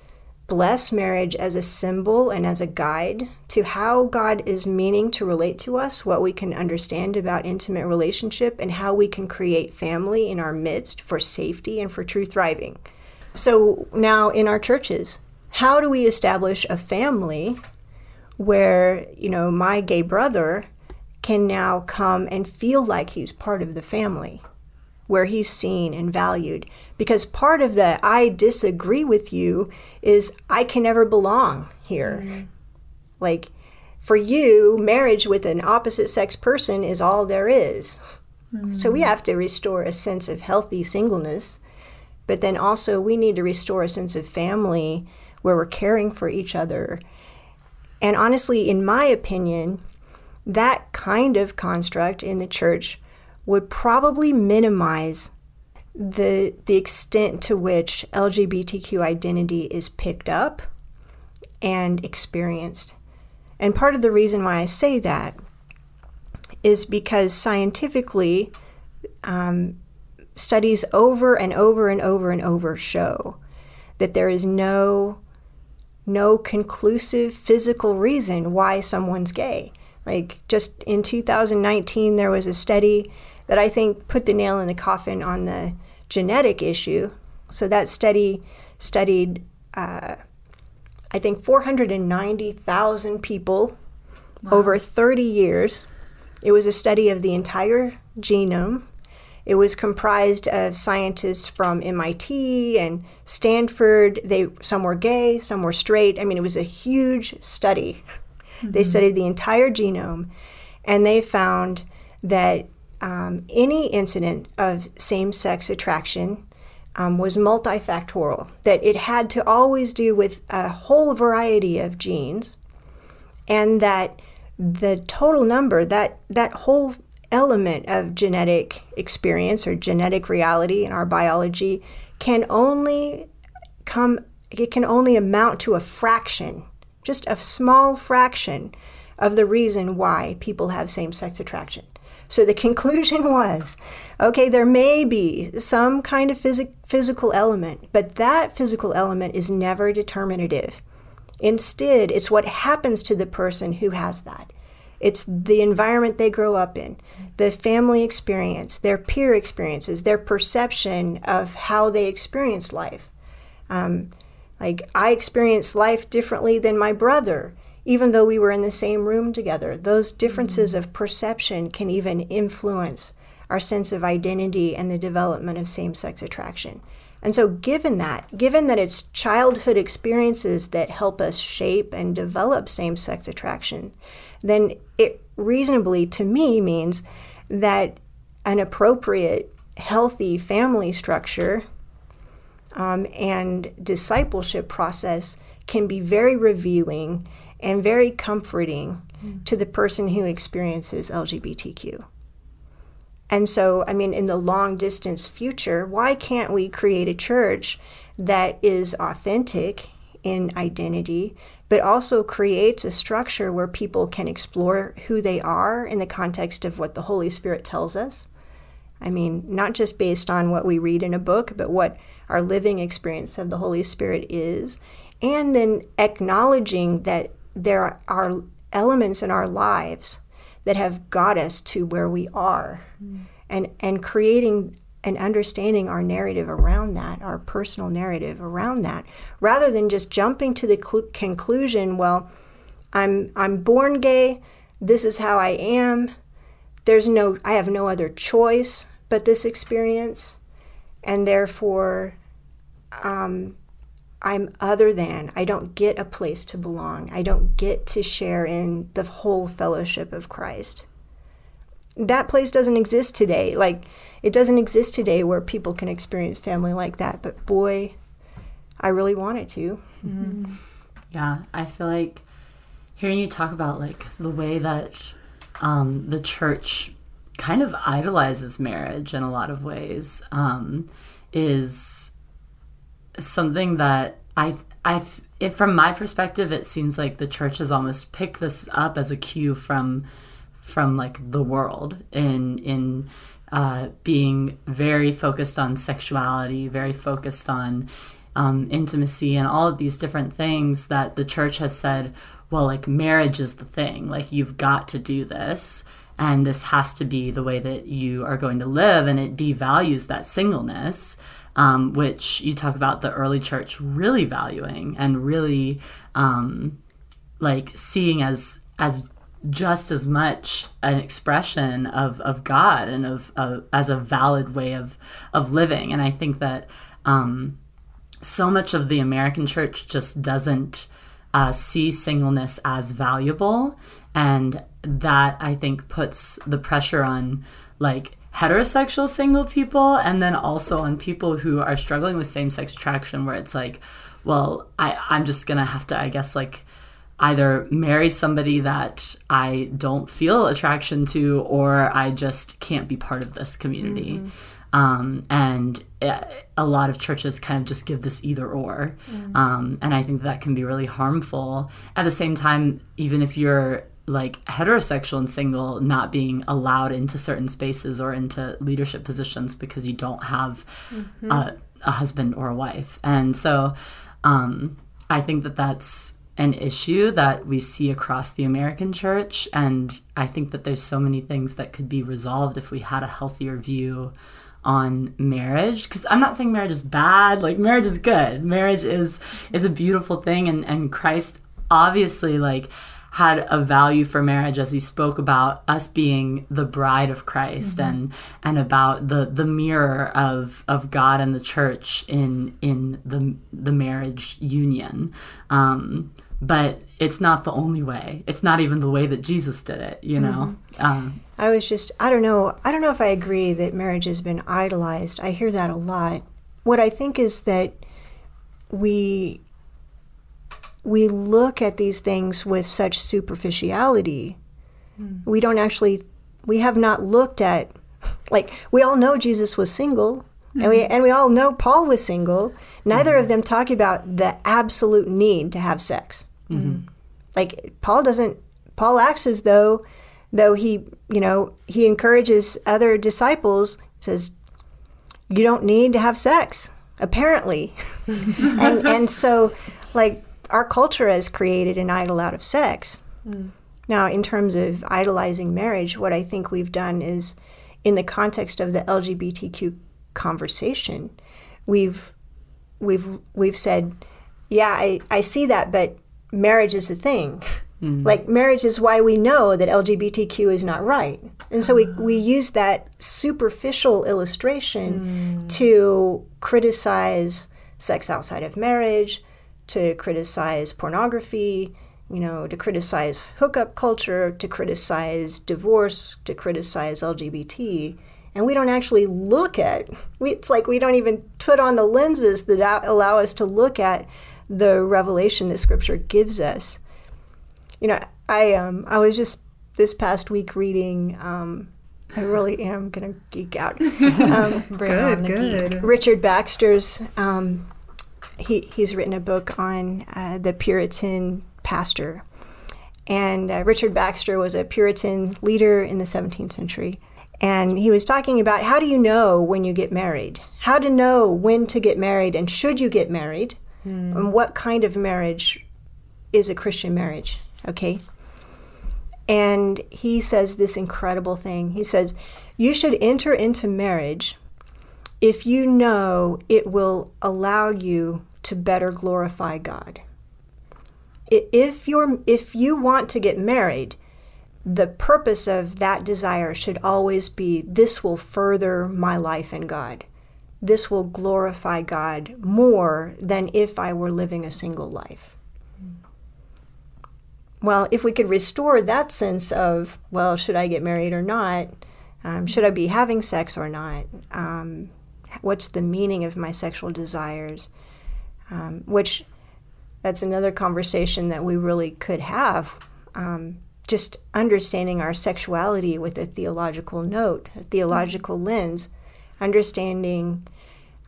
bless marriage as a symbol and as a guide to how God is meaning to relate to us, what we can understand about intimate relationship, and how we can create family in our midst for safety and for true thriving. So now in our churches, how do we establish a family where, you know, my gay brother can now come and feel like he's part of the family? where he's seen and valued. Because part of the I disagree with you is I can never belong here. Mm-hmm. Like, for you, marriage with an opposite sex person is all there is. So we mm-hmm. have to restore a sense of healthy singleness, but then also we need to restore a sense of family where we're caring for each other. And honestly, in my opinion, that kind of construct in the church would probably minimize the the extent to which LGBTQ identity is picked up and experienced. And part of the reason why I say that is because scientifically, um, studies over and over and over and over show that there is no no conclusive physical reason why someone's gay. Like just in 2019, there was a study that I think put the nail in the coffin on the genetic issue. So that study studied, uh, I think, 490,000 people over 30 years. It was a study of the entire genome. It was comprised of scientists from MIT and Stanford. They some were gay, some were straight. I mean, it was a huge study. They studied the entire genome, and they found that um, any incident of same sex attraction um, was multifactorial, that it had to always do with a whole variety of genes, and that the total number, that, that whole element of genetic experience or genetic reality in our biology, can only come, it can only amount to a fraction, just a small fraction of the reason why people have same sex attraction. So the conclusion was okay, there may be some kind of phys- physical element, but that physical element is never determinative. Instead, it's what happens to the person who has that. It's the environment they grow up in, the family experience, their peer experiences, their perception of how they experience life. Um, like, I experience life differently than my brother even though we were in the same room together. Those differences of perception can even influence our sense of identity and the development of same sex attraction. And so, given that, given that it's childhood experiences that help us shape and develop same sex attraction, then it reasonably, to me, means that an appropriate, healthy family structure um, and discipleship process can be very revealing and very comforting to the person who experiences LGBTQ. And so, I mean, in the long distance future, why can't we create a church that is authentic in identity, but also creates a structure where people can explore who they are in the context of what the Holy Spirit tells us? I mean, not just based on what we read in a book, but what our living experience of the Holy Spirit is. And then acknowledging that there are elements in our lives that have got us to where we are mm. and and creating and understanding our narrative around that our personal narrative around that rather than just jumping to the cl- conclusion well i'm i'm born gay this is how i am there's no i have no other choice but this experience and therefore um, I'm other than. I don't get a place to belong. I don't get to share in the whole fellowship of Christ. That place doesn't exist today. Like, it doesn't exist today where people can experience family like that. But boy, I really want it to. Yeah, I feel like hearing you talk about like the way that um, the church kind of idolizes marriage in a lot of ways um, is something that I I if from my perspective it seems like the church has almost picked this up as a cue from from like the world in in uh, being very focused on sexuality, very focused on um, intimacy, and all of these different things that the church has said. Well, like marriage is the thing. Like you've got to do this, and this has to be the way that you are going to live, and it devalues that singleness. Um, which you talk about the early church really valuing and really um, like seeing as as just as much an expression of, of God and of, of as a valid way of of living. And I think that um, so much of the American church just doesn't uh, see singleness as valuable, and that I think puts the pressure on like heterosexual single people and then also on people who are struggling with same-sex attraction where it's like well I, i'm just gonna have to i guess like either marry somebody that I don't feel attraction to, or I just can't be part of this community. Um, and uh, a lot of churches kind of just give this either or. Um, and I think that can be really harmful. At the same time, even if you're like heterosexual and single, not being allowed into certain spaces or into leadership positions because you don't have a, a husband or a wife. And so um, I think that that's an issue that we see across the American church. And I think that there's so many things that could be resolved if we had a healthier view on marriage. Because i'm not saying marriage is bad. Like marriage is good. Marriage is is a beautiful thing. And and christ obviously like had a value for marriage as he spoke about us being the bride of Christ and and about the the mirror of of God and the church in in the the marriage union. Um, but it's not the only way. It's not even the way that Jesus did it. You know. Um, I was just, I don't know, I don't know if I agree that marriage has been idolized. I hear that a lot. What I think is that we we look at these things with such superficiality. Hmm. We don't actually we have not looked at like we all know Jesus was single and we hmm. and we all know Paul was single. Neither of hmm. them talk about the absolute need to have sex. Mm-hmm. Like Paul doesn't Paul acts as though though he, you know, he encourages other disciples says you don't need to have sex apparently. and and so like our culture has created an idol out of sex. Mm. Now, in terms of idolizing marriage, what I think we've done is, in the context of the LGBTQ conversation, we've we've we've said, yeah, I, I see that, but marriage is the thing. Mm. Like marriage is why we know that LGBTQ is not right. And so we, ah. we use that superficial illustration mm. to criticize sex outside of marriage, to criticize pornography, you know, to criticize hookup culture, to criticize divorce, to criticize LGBT. And we don't actually look at, we, it's like we don't even put on the lenses that allow us to look at the revelation that Scripture gives us. You know, I um, I was just this past week reading. Um, I really am gonna geek out. Um, Bring on Good, geek. good. Richard Baxter's um, he he's written a book on uh, the Puritan pastor, and uh, Richard Baxter was a Puritan leader in the 17th century, and he was talking about how do you know when you get married, how to know when to get married, and should you get married, and what kind of marriage is a Christian marriage, okay? And he says this incredible thing. He says, You should enter into marriage if you know it will allow you to better glorify God. If you're if you want to get married, the purpose of that desire should always be this will further my life in God. this will glorify God more than if I were living a single life. Well, if we could restore that sense of, well, should I get married or not? Um, should I be having sex or not? Um, what's the meaning of my sexual desires? Um, which that's another conversation that we really could have. Um, just understanding our sexuality with a theological note, a theological lens, understanding,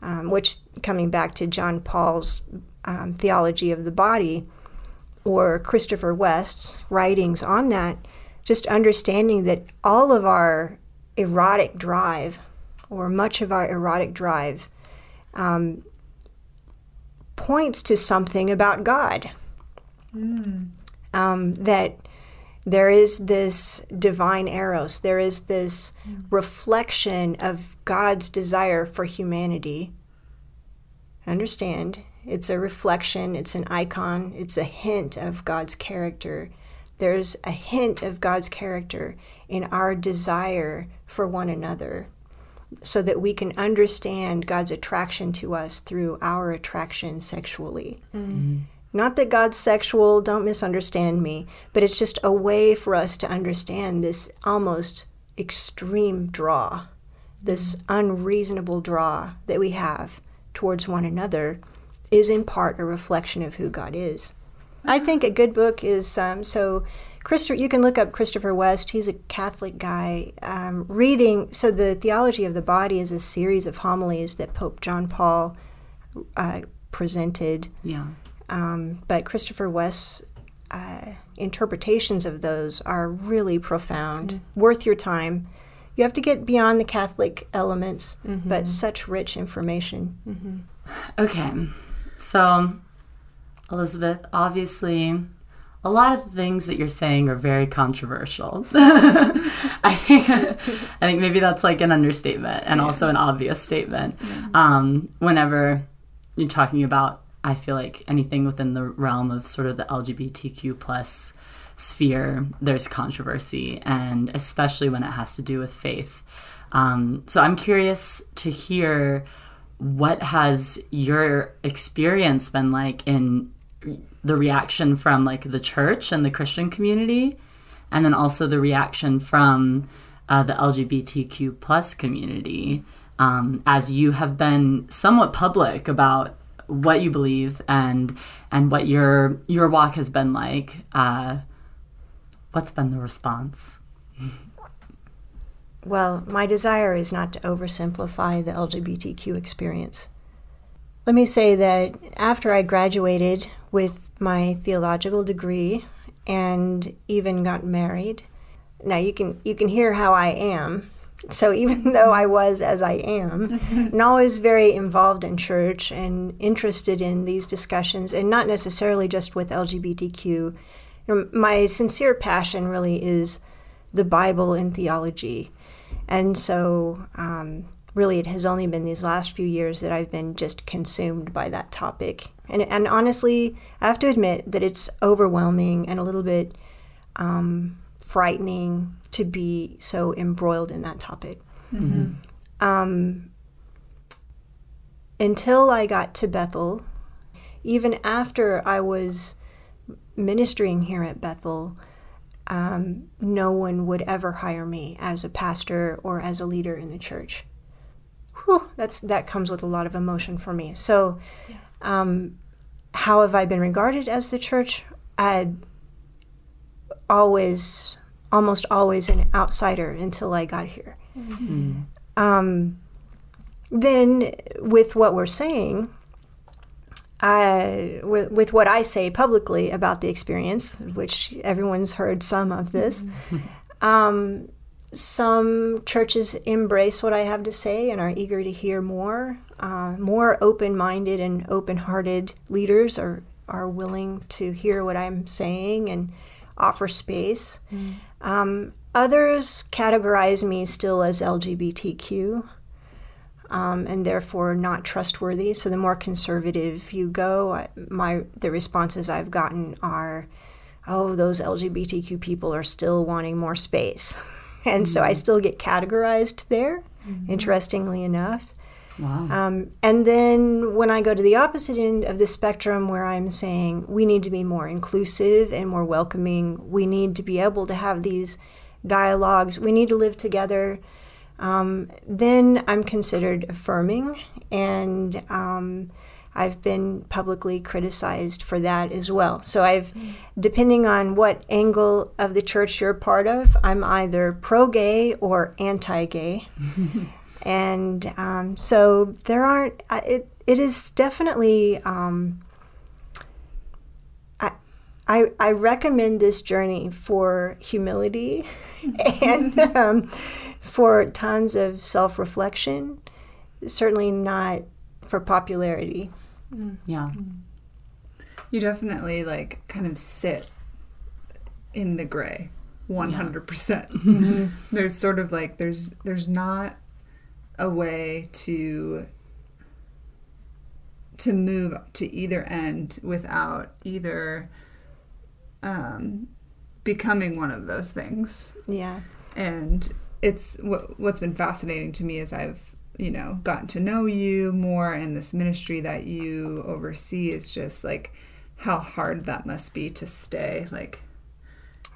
um, which coming back to John Paul's um, theology of the body or Christopher West's writings on that, just understanding that all of our erotic drive, or much of our erotic drive, um, points to something about God. Um, that there is this divine eros, there is this reflection of God's desire for humanity. Understand, it's a reflection, it's an icon, it's a hint of God's character. There's a hint of God's character in our desire for one another so that we can understand God's attraction to us through our attraction sexually. Not that God's sexual, don't misunderstand me, but it's just a way for us to understand this almost extreme draw, this unreasonable draw that we have towards one another is in part a reflection of who God is. I think a good book is um, so. Christopher, you can look up Christopher West. He's a Catholic guy. Um, reading so the theology of the body is a series of homilies that Pope John Paul uh, presented. Yeah. Um, but Christopher West's uh, interpretations of those are really profound, worth your time. You have to get beyond the Catholic elements, but such rich information. Okay. So, Elizabeth, obviously, a lot of the things that you're saying are very controversial. I think I think maybe that's like an understatement and also an obvious statement. Um, whenever you're talking about, I feel like anything within the realm of sort of the LGBTQ plus sphere, there's controversy, and especially when it has to do with faith. Um, so I'm curious to hear what has your experience been like in the reaction from like the church and the Christian community, and then also the reaction from uh, the LGBTQ plus community, um, as you have been somewhat public about what you believe and and what your your walk has been like. Uh, what's been the response? Well, my desire is not to oversimplify the LGBTQ experience. Let me say that after I graduated with my theological degree and even got married, now you can you can hear how I am. So even though I was as I am, and always very involved in church and interested in these discussions, and not necessarily just with LGBTQ, you know, my sincere passion really is the Bible and theology. And so, um, really, it has only been these last few years that I've been just consumed by that topic. And, and honestly, I have to admit that it's overwhelming and a little bit um, frightening to be so embroiled in that topic. Um, until I got to Bethel, even after I was ministering here at Bethel, um, no one would ever hire me as a pastor or as a leader in the church. Whew, that's that comes with a lot of emotion for me. So, um, how have I been regarded as the church? I'd always, almost always, an outsider until I got here. Um, then, with what we're saying, I, with, with what I say publicly about the experience, which everyone's heard some of this, um, some churches embrace what I have to say and are eager to hear more. Uh, more open minded and open hearted leaders are, are willing to hear what I'm saying and offer space. Um, others categorize me still as LGBTQ um, and therefore not trustworthy. So the more conservative you go, I- my the responses I've gotten are, "Oh, those LGBTQ people are still wanting more space," and so I still get categorized there. Interestingly enough, Wow. Um, and then when I go to the opposite end of the spectrum, where I'm saying we need to be more inclusive and more welcoming, we need to be able to have these dialogues, we need to live together, um, then I'm considered affirming. And um, I've been publicly criticized for that as well. So I've, depending on what angle of the church you're part of, I'm either pro gay or anti gay and um, so there aren't it, it is definitely um, I, I, I recommend this journey for humility and um, for tons of self-reflection certainly not for popularity Mm. Yeah. Mm. You definitely like kind of sit in the gray 100%. percent. Mm-hmm. There's sort of like there's there's not a way to to move to either end without either um becoming one of those things. Yeah. And it's what, what's been fascinating to me is i've you know gotten to know you more and this ministry that you oversee is just like how hard that must be to stay like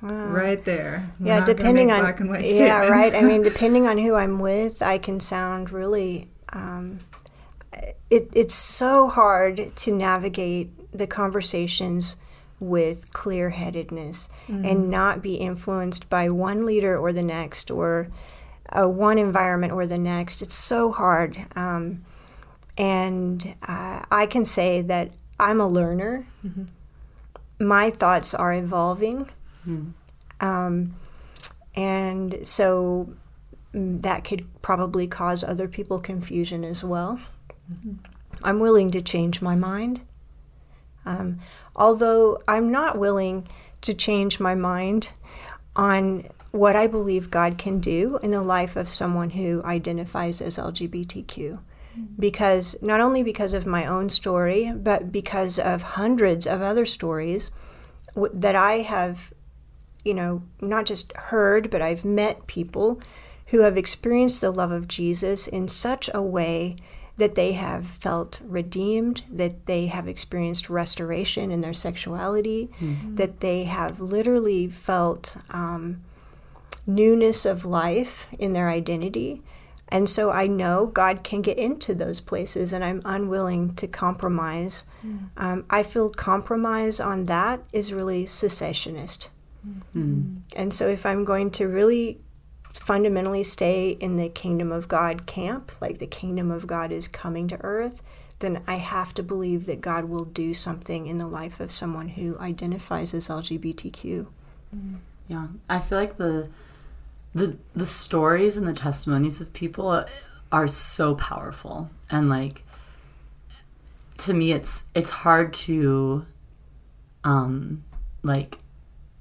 right there. We're yeah depending on black and white yeah right. I mean depending on who i'm with i can sound really um, it, it's so hard to navigate the conversations with clear-headedness and not be influenced by one leader or the next or uh, one environment or the next. It's so hard. Um, and uh, i can say that i'm a learner. My thoughts are evolving. Um, and so mm, that could probably cause other people confusion as well. I'm willing to change my mind. Um, although I'm not willing to change my mind on what I believe God can do in the life of someone who identifies as LGBTQ. Because not only because of my own story, but because of hundreds of other stories w- that I have you know, not just heard, but I've met people who have experienced the love of Jesus in such a way that they have felt redeemed, that they have experienced restoration in their sexuality, that they have literally felt um, newness of life in their identity. And so I know God can get into those places, and I'm unwilling to compromise. Mm. Um, I feel compromise on that is really cessationist. Mm. Mm. And so, if I'm going to really fundamentally stay in the kingdom of God camp, like the kingdom of God is coming to earth, then I have to believe that God will do something in the life of someone who identifies as LGBTQ. Yeah, I feel like the the the stories and the testimonies of people are so powerful, and like to me, it's it's hard to um like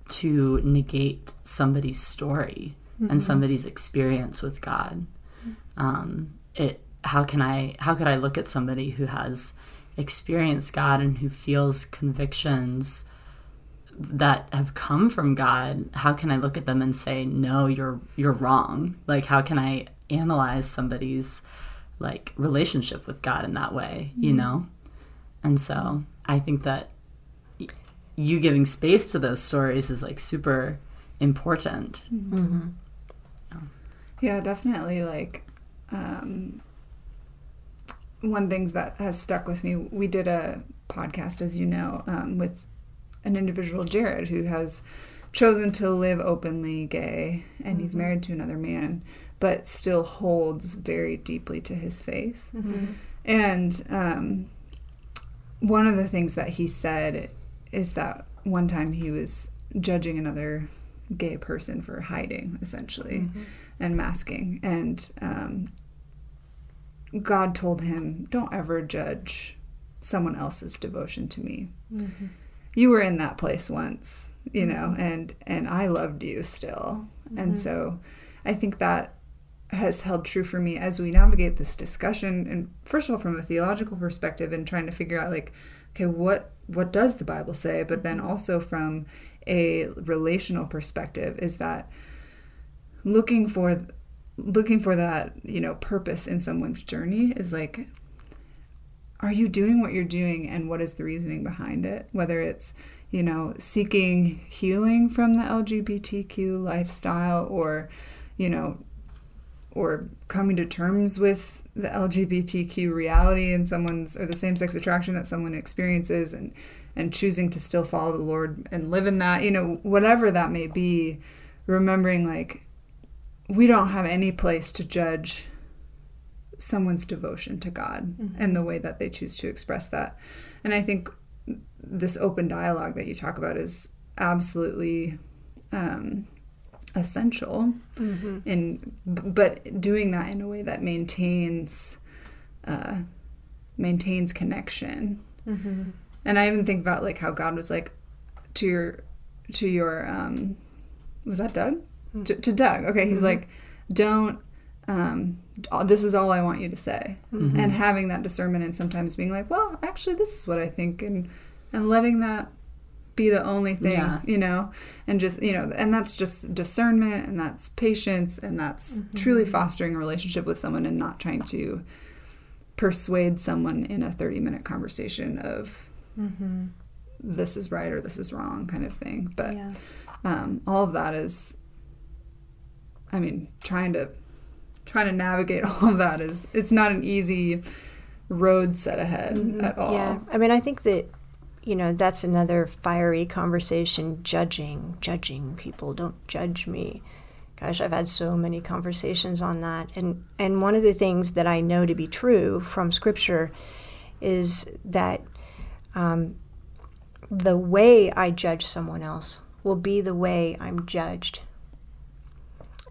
to negate somebody's story and somebody's experience with God. Um, it how can I how could I look at somebody who has experienced God and who feels convictions that have come from God, how can I look at them and say, no, you're you're wrong? Like how can I analyze somebody's like relationship with God in that way, you know? And so I think that y- you giving space to those stories is like super important. Yeah, definitely. Like, um, one things that has stuck with me. We did a podcast, as you know, um, with an individual, Jared, who has chosen to live openly gay, and he's married to another man, but still holds very deeply to his faith. And um, one of the things that he said is that one time he was judging another gay person for hiding, essentially, and masking. And um, God told him, Don't ever judge someone else's devotion to me. You were in that place once, you mm-hmm. know, and and I loved you still. And mm-hmm. so I think that has held true for me as we navigate this discussion and first of all from a theological perspective and trying to figure out like okay what what does the bible say? But then mm-hmm. also from a relational perspective is that looking for looking for that, you know, purpose in someone's journey is like are you doing what you're doing and what is the reasoning behind it? Whether it's, you know, seeking healing from the LGBTQ lifestyle or, you know, or coming to terms with the LGBTQ reality and someone's or the same sex attraction that someone experiences and and choosing to still follow the Lord and live in that, you know, whatever that may be, remembering like we don't have any place to judge someone's devotion to God mm-hmm. and the way that they choose to express that. And I think this open dialogue that you talk about is absolutely um, essential mm-hmm. in but doing that in a way that maintains uh, maintains connection mm-hmm. and i even think about like how god was like to your to your um was that doug mm-hmm. to, to, doug okay he's mm-hmm. like don't um this is all i want you to say mm-hmm. and having that discernment and sometimes being like well actually this is what i think and and letting that be the only thing, yeah. you know, and just, you know, and that's just discernment and that's patience and that's mm-hmm. truly fostering a relationship with someone and not trying to persuade someone in a 30 minute conversation of mm-hmm. this is right or this is wrong kind of thing. But yeah. um, all of that is, I mean, trying to trying to navigate all of that is it's not an easy road set ahead mm-hmm. at all. Yeah. I mean, I think that you know, that's another fiery conversation judging, judging people. Don't judge me. Gosh, I've had so many conversations on that. And and one of the things that I know to be true from scripture is that um, the way I judge someone else will be the way I'm judged.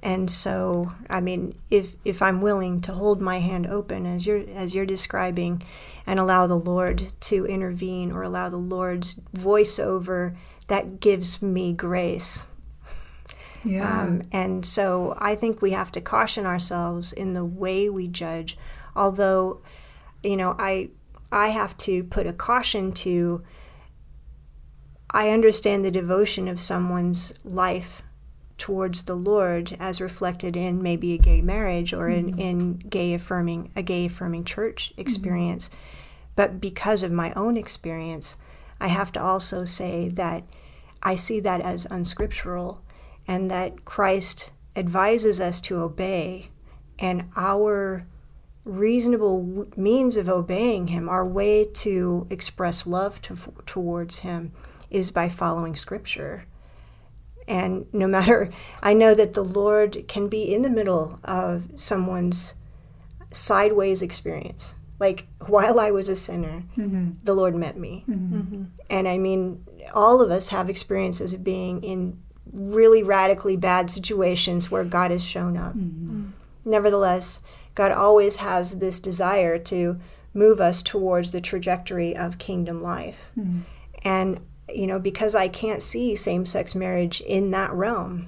And so, I mean, if if I'm willing to hold my hand open as you're as you're describing, and allow the Lord to intervene or allow the Lord's voiceover, that gives me grace. Yeah. Um, and so I think we have to caution ourselves in the way we judge. Although, you know, I I have to put a caution to. I understand the devotion of someone's life towards the Lord as reflected in maybe a gay marriage or mm-hmm. in, in gay affirming a gay affirming church mm-hmm. experience. Mm-hmm. But because of my own experience, I have to also say that I see that as unscriptural and that Christ advises us to obey and our reasonable means of obeying him, our way to express love to, towards him is by following scripture. And no matter, I know that the Lord can be in the middle of someone's sideways experience. Like while I was a sinner, mm-hmm. the Lord met me. Mm-hmm. mm-hmm. And I mean, all of us have experiences of being in really radically bad situations where God has shown up. Mm-hmm. Nevertheless, God always has this desire to move us towards the trajectory of kingdom life. Mm-hmm. And you know, because I can't see same sex marriage in that realm,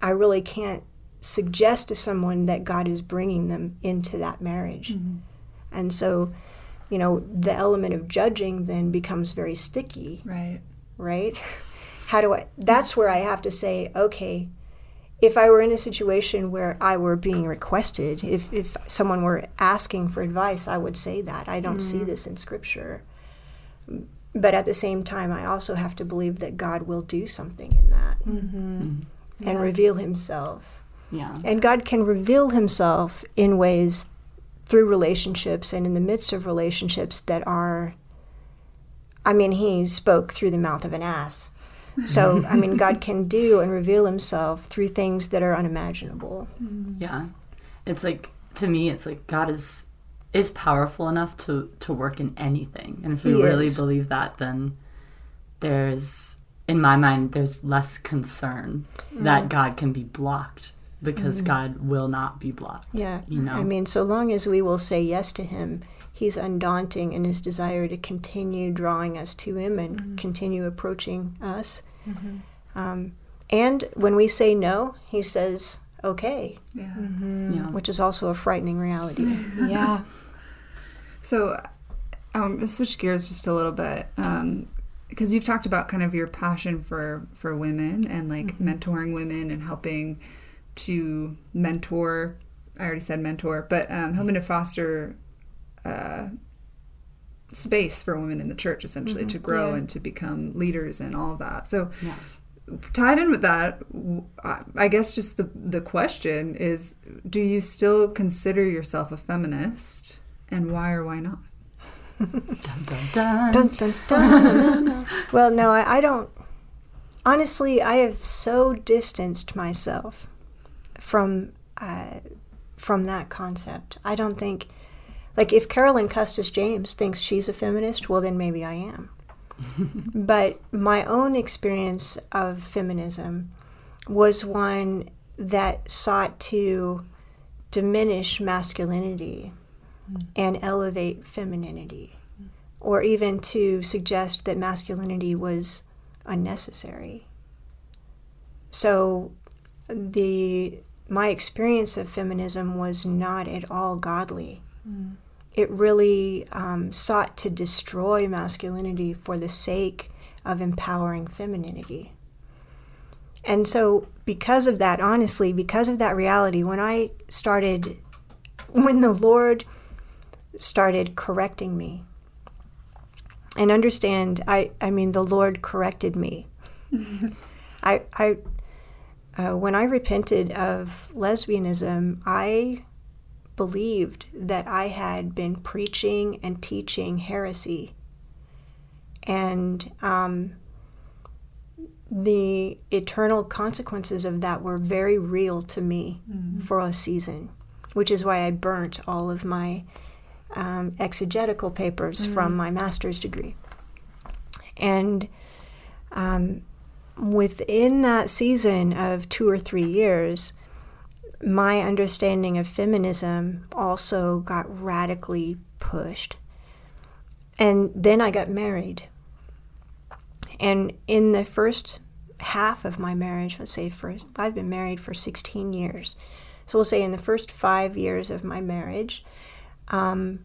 I really can't suggest to someone that God is bringing them into that marriage. Mm-hmm. And so, you know, the element of judging then becomes very sticky. Right. Right? How do I, that's where I have to say, okay, if I were in a situation where I were being requested, if, if someone were asking for advice, I would say that. I don't mm. see this in Scripture. But at the same time, I also have to believe that God will do something in that mm-hmm. Mm-hmm. and yeah. reveal Himself. Yeah. And God can reveal Himself in ways through relationships and in the midst of relationships that are. I mean, He spoke through the mouth of an ass. So, I mean, God can do and reveal Himself through things that are unimaginable. Yeah. It's like, to me, it's like God is is powerful enough to to work in anything. And if we really believe that, then there's in my mind there's less concern mm. that God can be blocked because mm. God will not be blocked. Yeah. You know. I mean, so long as we will say yes to him, he's undaunting in his desire to continue drawing us to him and mm continue approaching us. Mm-hmm. Um, and when we say no, he says, okay. Yeah. Mm-hmm. yeah. Which is also a frightening reality. yeah. So, um, switch gears just a little bit, because um, you've talked about kind of your passion for for women and like mm-hmm. mentoring women and helping to mentor. I already said mentor, but um, helping to foster uh, space for women in the church, essentially, to grow and to become leaders and all that. So, Yeah. Tied in with that, I guess just the the question is: Do you still consider yourself a feminist, and why or why not? Dun, dun, dun. Dun, dun, dun. well, no, I, I don't. Honestly, I have so distanced myself from uh, from that concept. I don't think, like, if Carolyn Custis James thinks she's a feminist, well, then maybe I am. but my own experience of feminism was one that sought to diminish masculinity hmm. and elevate femininity, or even to suggest that masculinity was unnecessary. So, the my experience of feminism was not at all godly. Hmm. It really um, sought to destroy masculinity for the sake of empowering femininity. And so, because of that, honestly, because of that reality, when I started, when the Lord started correcting me, and understand, I, I mean, the Lord corrected me. I, I, uh, when I repented of lesbianism, I believed that I had been preaching and teaching heresy. And um, the eternal consequences of that were very real to me for a season, which is why I burnt all of my um, exegetical papers from my master's degree. And um, within that season of two or three years, my understanding of feminism also got radically pushed. And then I got married. And in the first half of my marriage, let's say first, I've been married for 16 years. So we'll say in the first five years of my marriage, um,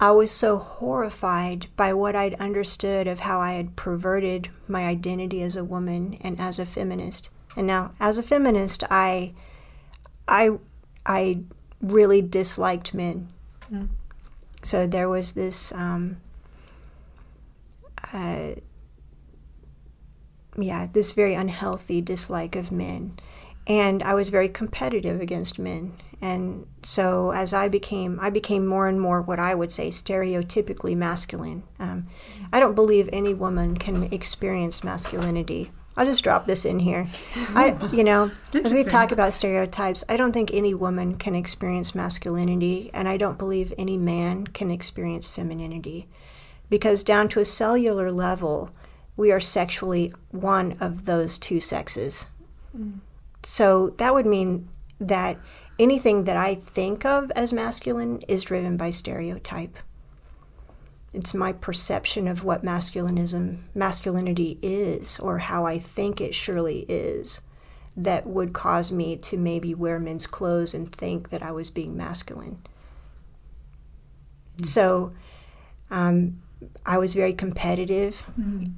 I was so horrified by what I'd understood of how I had perverted my identity as a woman and as a feminist. And now, as a feminist, I, I, I really disliked men. So there was this, um, uh, yeah, this very unhealthy dislike of men. And I was very competitive against men. And so as I became, I became more and more what I would say stereotypically masculine. Um, I don't believe any woman can experience masculinity. I'll just drop this in here. I, you know, as we talk about stereotypes, I don't think any woman can experience masculinity, and I don't believe any man can experience femininity, because down to a cellular level, we are sexually one of those two sexes. Mm. So that would mean that anything that I think of as masculine is driven by stereotype. It's my perception of what masculinism, masculinity is, or how I think it surely is, that would cause me to maybe wear men's clothes and think that I was being masculine. So, um, I was very competitive,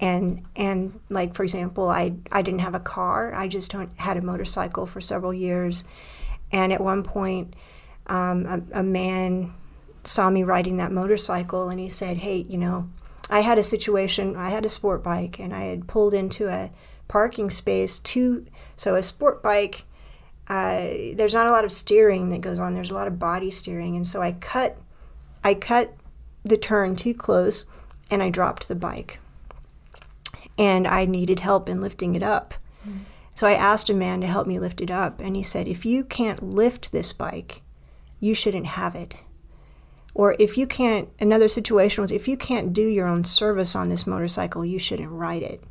and and like for example, I I didn't have a car. I just had a motorcycle for several years, and at one point, um, a, a man saw me riding that motorcycle, and he said, "Hey, you know, I had a situation. I had a sport bike, and I had pulled into a parking space. Two, so a sport bike." Uh, there's not a lot of steering that goes on. There's a lot of body steering, and so I cut, I cut the turn too close, and I dropped the bike. And I needed help in lifting it up. So I asked a man to help me lift it up, and he said, If you can't lift this bike, you shouldn't have it. Or if you can't, another situation was, if you can't do your own service on this motorcycle, you shouldn't ride it.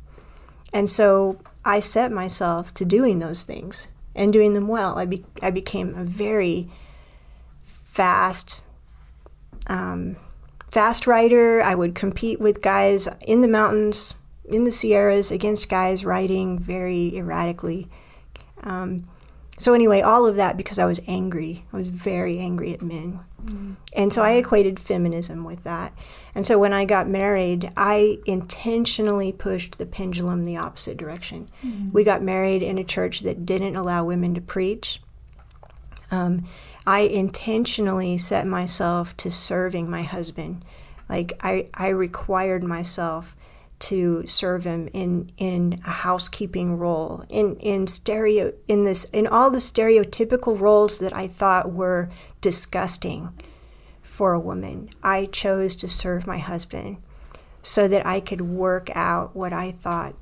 And so I set myself to doing those things and doing them well. I, be, I became a very fast, um, fast rider. I would compete with guys in the mountains, in the Sierras, against guys riding very erratically. Um, so anyway, all of that because I was angry. I was very angry at men. And so I equated feminism with that. And so when I got married, I intentionally pushed the pendulum the opposite direction. We got married in a church that didn't allow women to preach. Um, I intentionally set myself to serving my husband. Like I, I required myself to serve him in in a housekeeping role, in in stereo in this in all the stereotypical roles that I thought were disgusting for a woman. I chose to serve my husband so that I could work out what I thought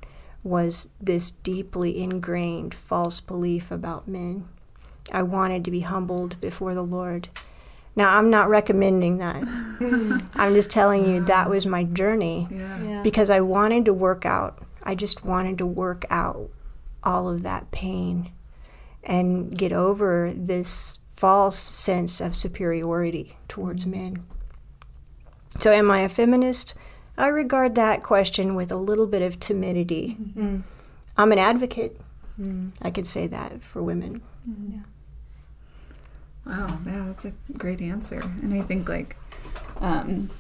was this deeply ingrained false belief about men. I wanted to be humbled before the Lord. Now, I'm not recommending that. I'm just telling you that was my journey Yeah. Yeah. because I wanted to work out. I just wanted to work out all of that pain and get over this false sense of superiority towards mm-hmm. men. So, am I a feminist? I regard that question with a little bit of timidity. Mm-hmm. Mm. I'm an advocate. Mm. I could say that for women. Mm-hmm. Wow, yeah, that's a great answer. And I think like um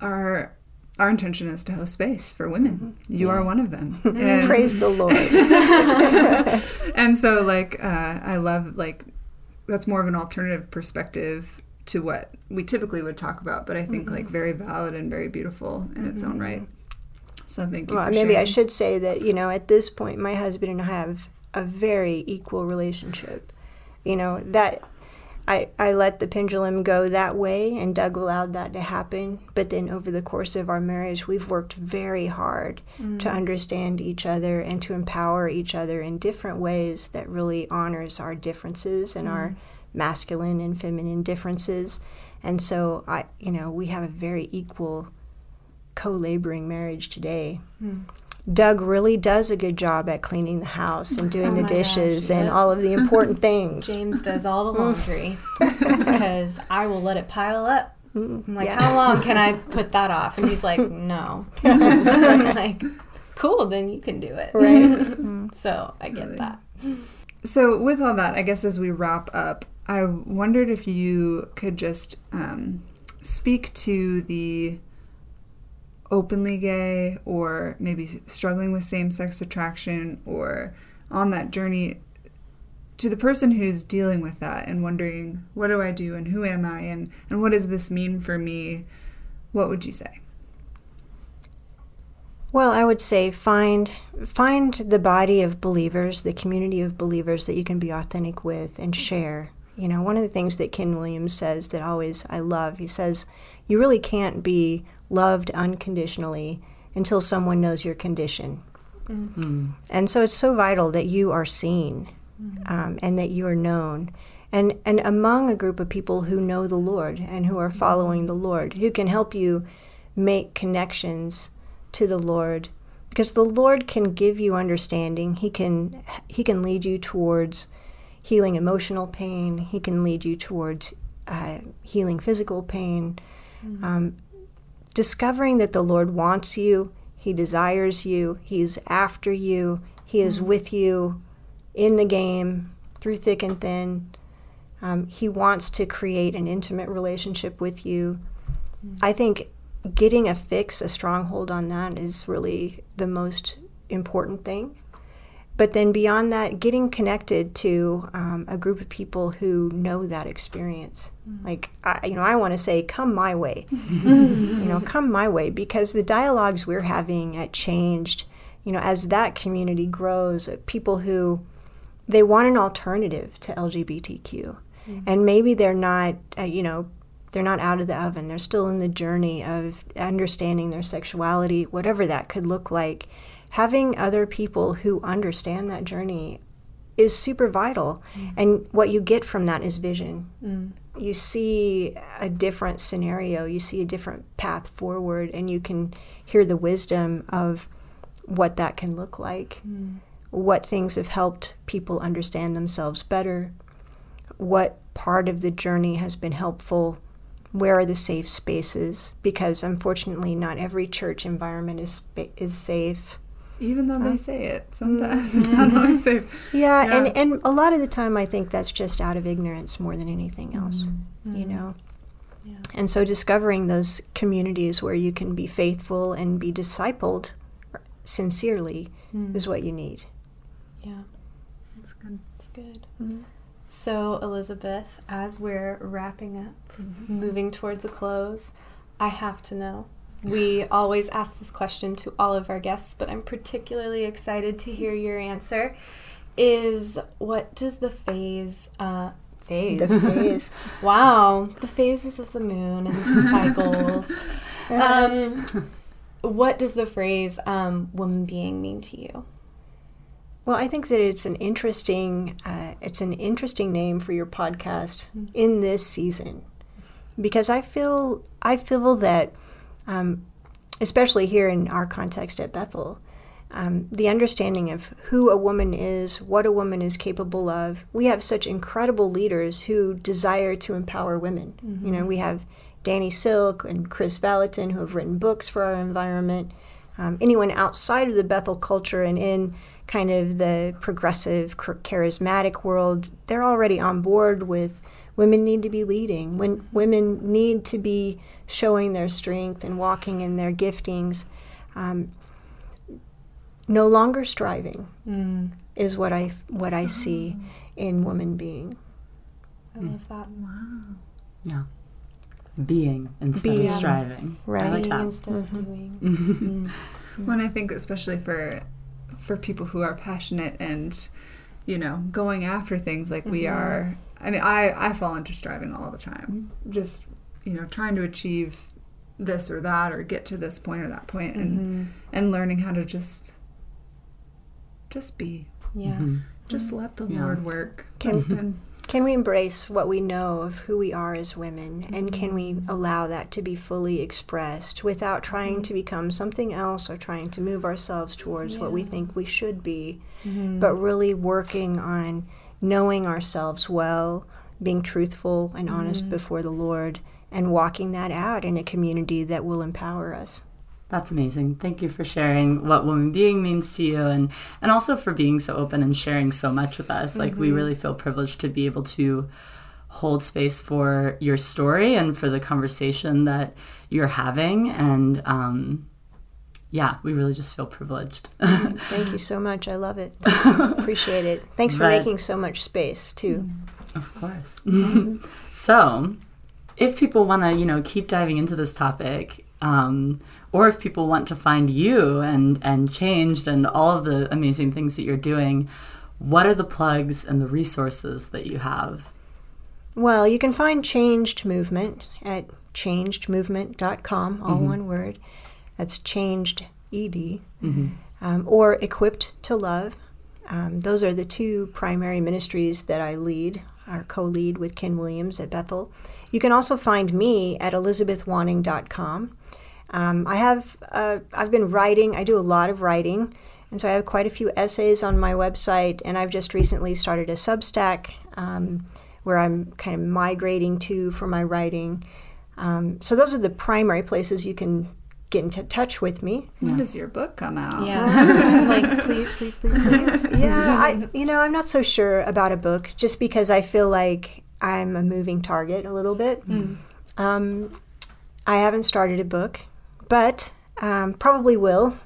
our our intention is to host space for women. You are one of them. And, Praise the Lord. and so like uh I love like that's more of an alternative perspective to what we typically would talk about, but I think like very valid and very beautiful in its own right. So thank you. Well, for maybe I should say that, you know, at this point, my husband and I have a very equal relationship. You know, that I, I let the pendulum go that way, and Doug allowed that to happen. But then over the course of our marriage, we've worked very hard to mm. understand each other and to empower each other in different ways that really honors our differences and our mm. masculine and feminine differences. And so I, you know, we have a very equal co-laboring marriage today. Mm. Doug really does a good job at cleaning the house and doing Oh the dishes gosh, and all of the important things. James does all the mm. laundry because I will let it pile up. Mm, I'm like, yeah. how long can I put that off? And he's like, no. I'm like, cool, then you can do it. Right. Mm. so I get that. So, with all that, I guess as we wrap up, I wondered if you could just um, speak to the openly gay or maybe struggling with same sex attraction or on that journey to the person who's dealing with that and wondering, what do I do and who am I and, and what does this mean for me? What would you say? Well, I would say find find the body of believers, the community of believers that you can be authentic with and share. You know, one of the things that Ken Williams says that always I love, he says, you really can't be loved unconditionally until someone knows your condition. And so it's so vital that you are seen um, and that you are known. And, and among a group of people who know the Lord and who are following the Lord, who can help you make connections to the Lord because the Lord can give you understanding. He can he can lead you towards healing emotional pain. He can lead you towards uh, healing physical pain. Um, discovering that the Lord wants you, He desires you, He's after you, He is with you in the game through thick and thin. Um, he wants to create an intimate relationship with you. I think getting a fix, a stronghold on that is really the most important thing. But then beyond that, getting connected to um, a group of people who know that experience. Like, I, you know, I want to say, come my way. you know, come my way because the dialogues we're having at Changed, you know, as that community grows, uh, people who they want an alternative to LGBTQ. And maybe they're not, uh, you know, they're not out of the oven. They're still in the journey of understanding their sexuality, whatever that could look like. Having other people who understand that journey is super vital. Mm. And what you get from that is vision. Mm. You see a different scenario, you see a different path forward, and you can hear the wisdom of what that can look like, mm. what things have helped people understand themselves better, what part of the journey has been helpful where are the safe spaces because unfortunately not every church environment is is safe Even though they say it, sometimes mm. it's not always safe. yeah, Yeah. and and a lot of the time i think that's just out of ignorance more than anything mm. else you mm. know and so discovering those communities where you can be faithful and be discipled sincerely is what you need Yeah, That's good. it's good. Mm-hmm. So, Elizabeth, as we're wrapping up, mm-hmm. moving towards a close, I have to know. We always ask this question to all of our guests, but I'm particularly excited to hear your answer. Is what does the phase, uh, phase? The phase. wow, the phases of the moon and the cycles. um, what does the phrase um, woman being mean to you? Well, I think that it's an interesting uh, it's an interesting name for your podcast in this season because I feel I feel that um, especially here in our context at Bethel, um, the understanding of who a woman is, what a woman is capable of. We have such incredible leaders who desire to empower women. You know, we have Danny Silk and Kris Vallotton who have written books for our environment. Um, anyone outside of the Bethel culture and in kind of the progressive, ch- charismatic world, they're already on board with women need to be leading. When women need to be showing their strength and walking in their giftings. Um, no longer striving mm. is what I what I see mm. in woman being. I love that. Wow. Yeah. Being instead Being. of striving. I Right. like Being that. instead of mm-hmm. doing. Mm-hmm. Mm. When I think especially for for people who are passionate and you know going after things like we mm-hmm. are. I mean, I I fall into striving all the time. Just you know trying to achieve this or that or get to this point or that point and mm-hmm. and learning how to just just be. Yeah. Mm-hmm. just let the Yeah. lord work. Can- That's been Can we embrace what we know of who we are as women, and mm-hmm. can we allow that to be fully expressed without trying to become something else or trying to move ourselves towards what we think we should be, but really working on knowing ourselves well, being truthful and honest before the Lord, and walking that out in a community that will empower us. That's amazing. Thank you for sharing what woman being means to you and and also for being so open and sharing so much with us. Like we really feel privileged to be able to hold space for your story and for the conversation that you're having and um yeah, we really just feel privileged. Thank you so much. I love it. Appreciate it. Thanks for Right. making so much space, too. Of course. so, if people want to, you know, keep diving into this topic, um, or if people want to find you and and changed and all of the amazing things that you're doing, what are the plugs and the resources that you have? Well, you can find Changed Movement at changedmovement.com, all one word. That's changed ed, um, or Equipped to Love. Um, those are the two primary ministries that I lead, or co lead with Ken Williams at Bethel. You can also find me at elizabethwoning.com. Um, I have uh, I've been writing. I do a lot of writing, and so I have quite a few essays on my website. And I've just recently started a Substack um, where I'm kind of migrating to for my writing. Um, so those are the primary places you can get into touch with me. when does your book come out Yeah. like, please, please, please, please. yeah, I you know I'm not so sure about a book just because I feel like I'm a moving target a little bit. Um, I haven't started a book, but um, probably will.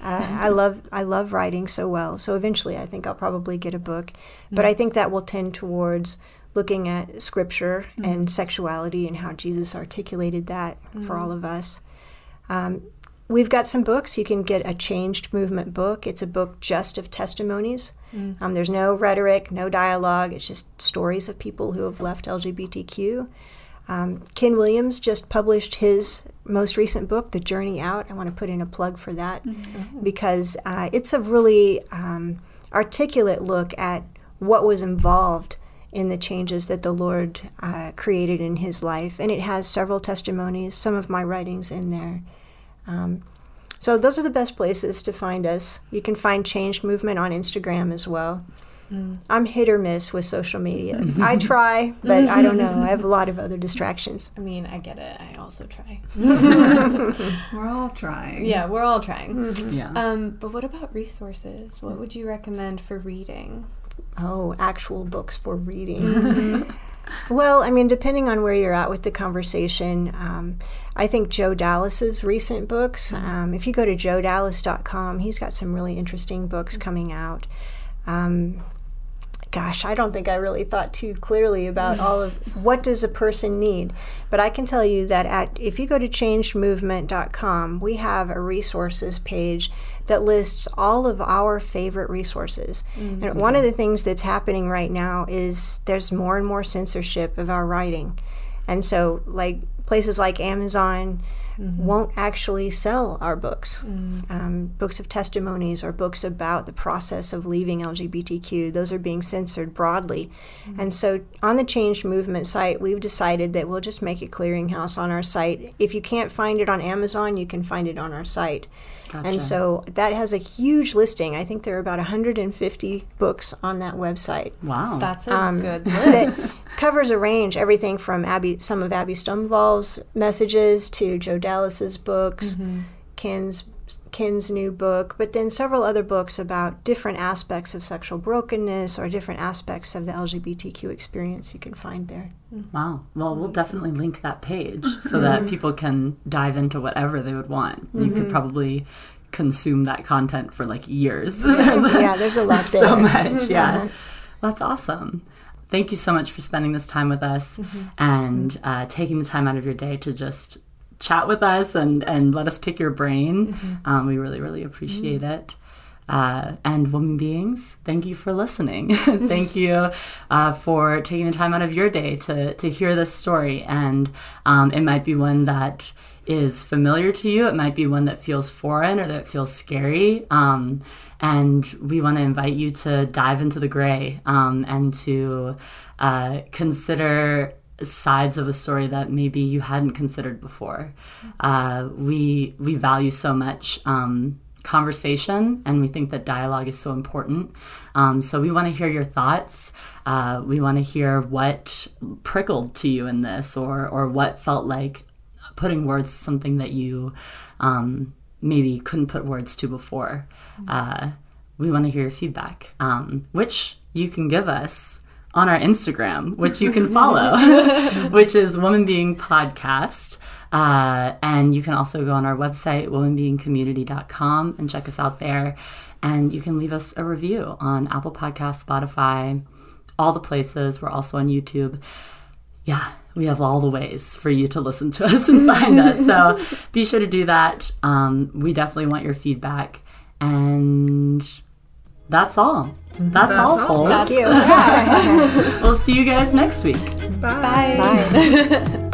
Uh, I love I love writing so well, so eventually I think I'll probably get a book. But I think that will tend towards looking at scripture and sexuality and how Jesus articulated that for all of us. Um, we've got some books. You can get a Changed Movement book. It's a book just of testimonies. Um, there's no rhetoric, no dialogue. It's just stories of people who have left LGBTQ. Um, Ken Williams just published his most recent book, The Journey Out. I want to put in a plug for that because uh, it's a really um, articulate look at what was involved in the changes that the Lord uh, created in his life. And it has several testimonies, some of my writings in there. Um, so those are the best places to find us. You can find Changed Movement on Instagram as well. Mm. I'm hit or miss with social media. I try, but I don't know. I have a lot of other distractions. I mean, I get it. I also try. we're all trying Yeah, we're all trying. Mm-hmm. Yeah. Um, but what about resources? What would you recommend for reading? Oh, actual books for reading. Mm-hmm. well, I mean, depending on where you're at with the conversation, um, I think Joe Dallas's recent books. Um, if you go to joedallas.com, he's got some really interesting books coming out. Um, gosh, I don't think I really thought too clearly about all of what does a person need. But I can tell you that at if you go to changedmovement.com, we have a resources page that lists all of our favorite resources. Mm. And one of the things that's happening right now is there's more and more censorship of our writing. And so like places like Amazon mm-hmm. won't actually sell our books. Mm. Um, books of testimonies or books about the process of leaving LGBTQ, those are being censored broadly. Mm. And so on the Change Movement site, we've decided that we'll just make a clearinghouse on our site. If you can't find it on Amazon, you can find it on our site. Gotcha. And so that has a huge listing. I think there are about 150 books on that website wow. That's a Um, good list. that covers a range, everything from Abby, some of Abby Stumvall's messages to Joe Dallas's books, Ken's Ken's new book, but then several other books about different aspects of sexual brokenness or different aspects of the LGBTQ experience you can find there. Mm. Wow. Well, we'll mm. definitely link that page mm-hmm. so that people can dive into whatever they would want. You could mm-hmm. probably consume that content for like years. There's yeah, there's a lot there. so much. Mm-hmm. Yeah. That's awesome. Thank you so much for spending this time with us and uh, taking the time out of your day to just chat with us and, and let us pick your brain. Um, we really, really appreciate it. Uh, and woman beings, thank you for listening. thank you uh, for taking the time out of your day to, to hear this story. And um, it might be one that is familiar to you, it might be one that feels foreign or that feels scary. Um, and we want to invite you to dive into the gray um, and to uh, consider sides of a story that maybe you hadn't considered before. Uh, we we value so much um, conversation, and we think that dialogue is so important. Um, so we want to hear your thoughts. Uh, we want to hear what prickled to you in this, or or what felt like putting words to something that you um, maybe couldn't put words to before. Uh, we want to hear your feedback, um, which you can give us on our Instagram, which you can follow, which is Woman Being Podcast. Uh, and you can also go on our website, womanbeingcommunity.com, and check us out there. And you can leave us a review on Apple Podcasts, Spotify, all the places. We're also on YouTube. Yeah, we have all the ways for you to listen to us and find us. So be sure to do that. Um, we definitely want your feedback. And that's all. Mm-hmm. That's, all, all, folks. That's we'll see you guys next week. Bye. Bye. Bye.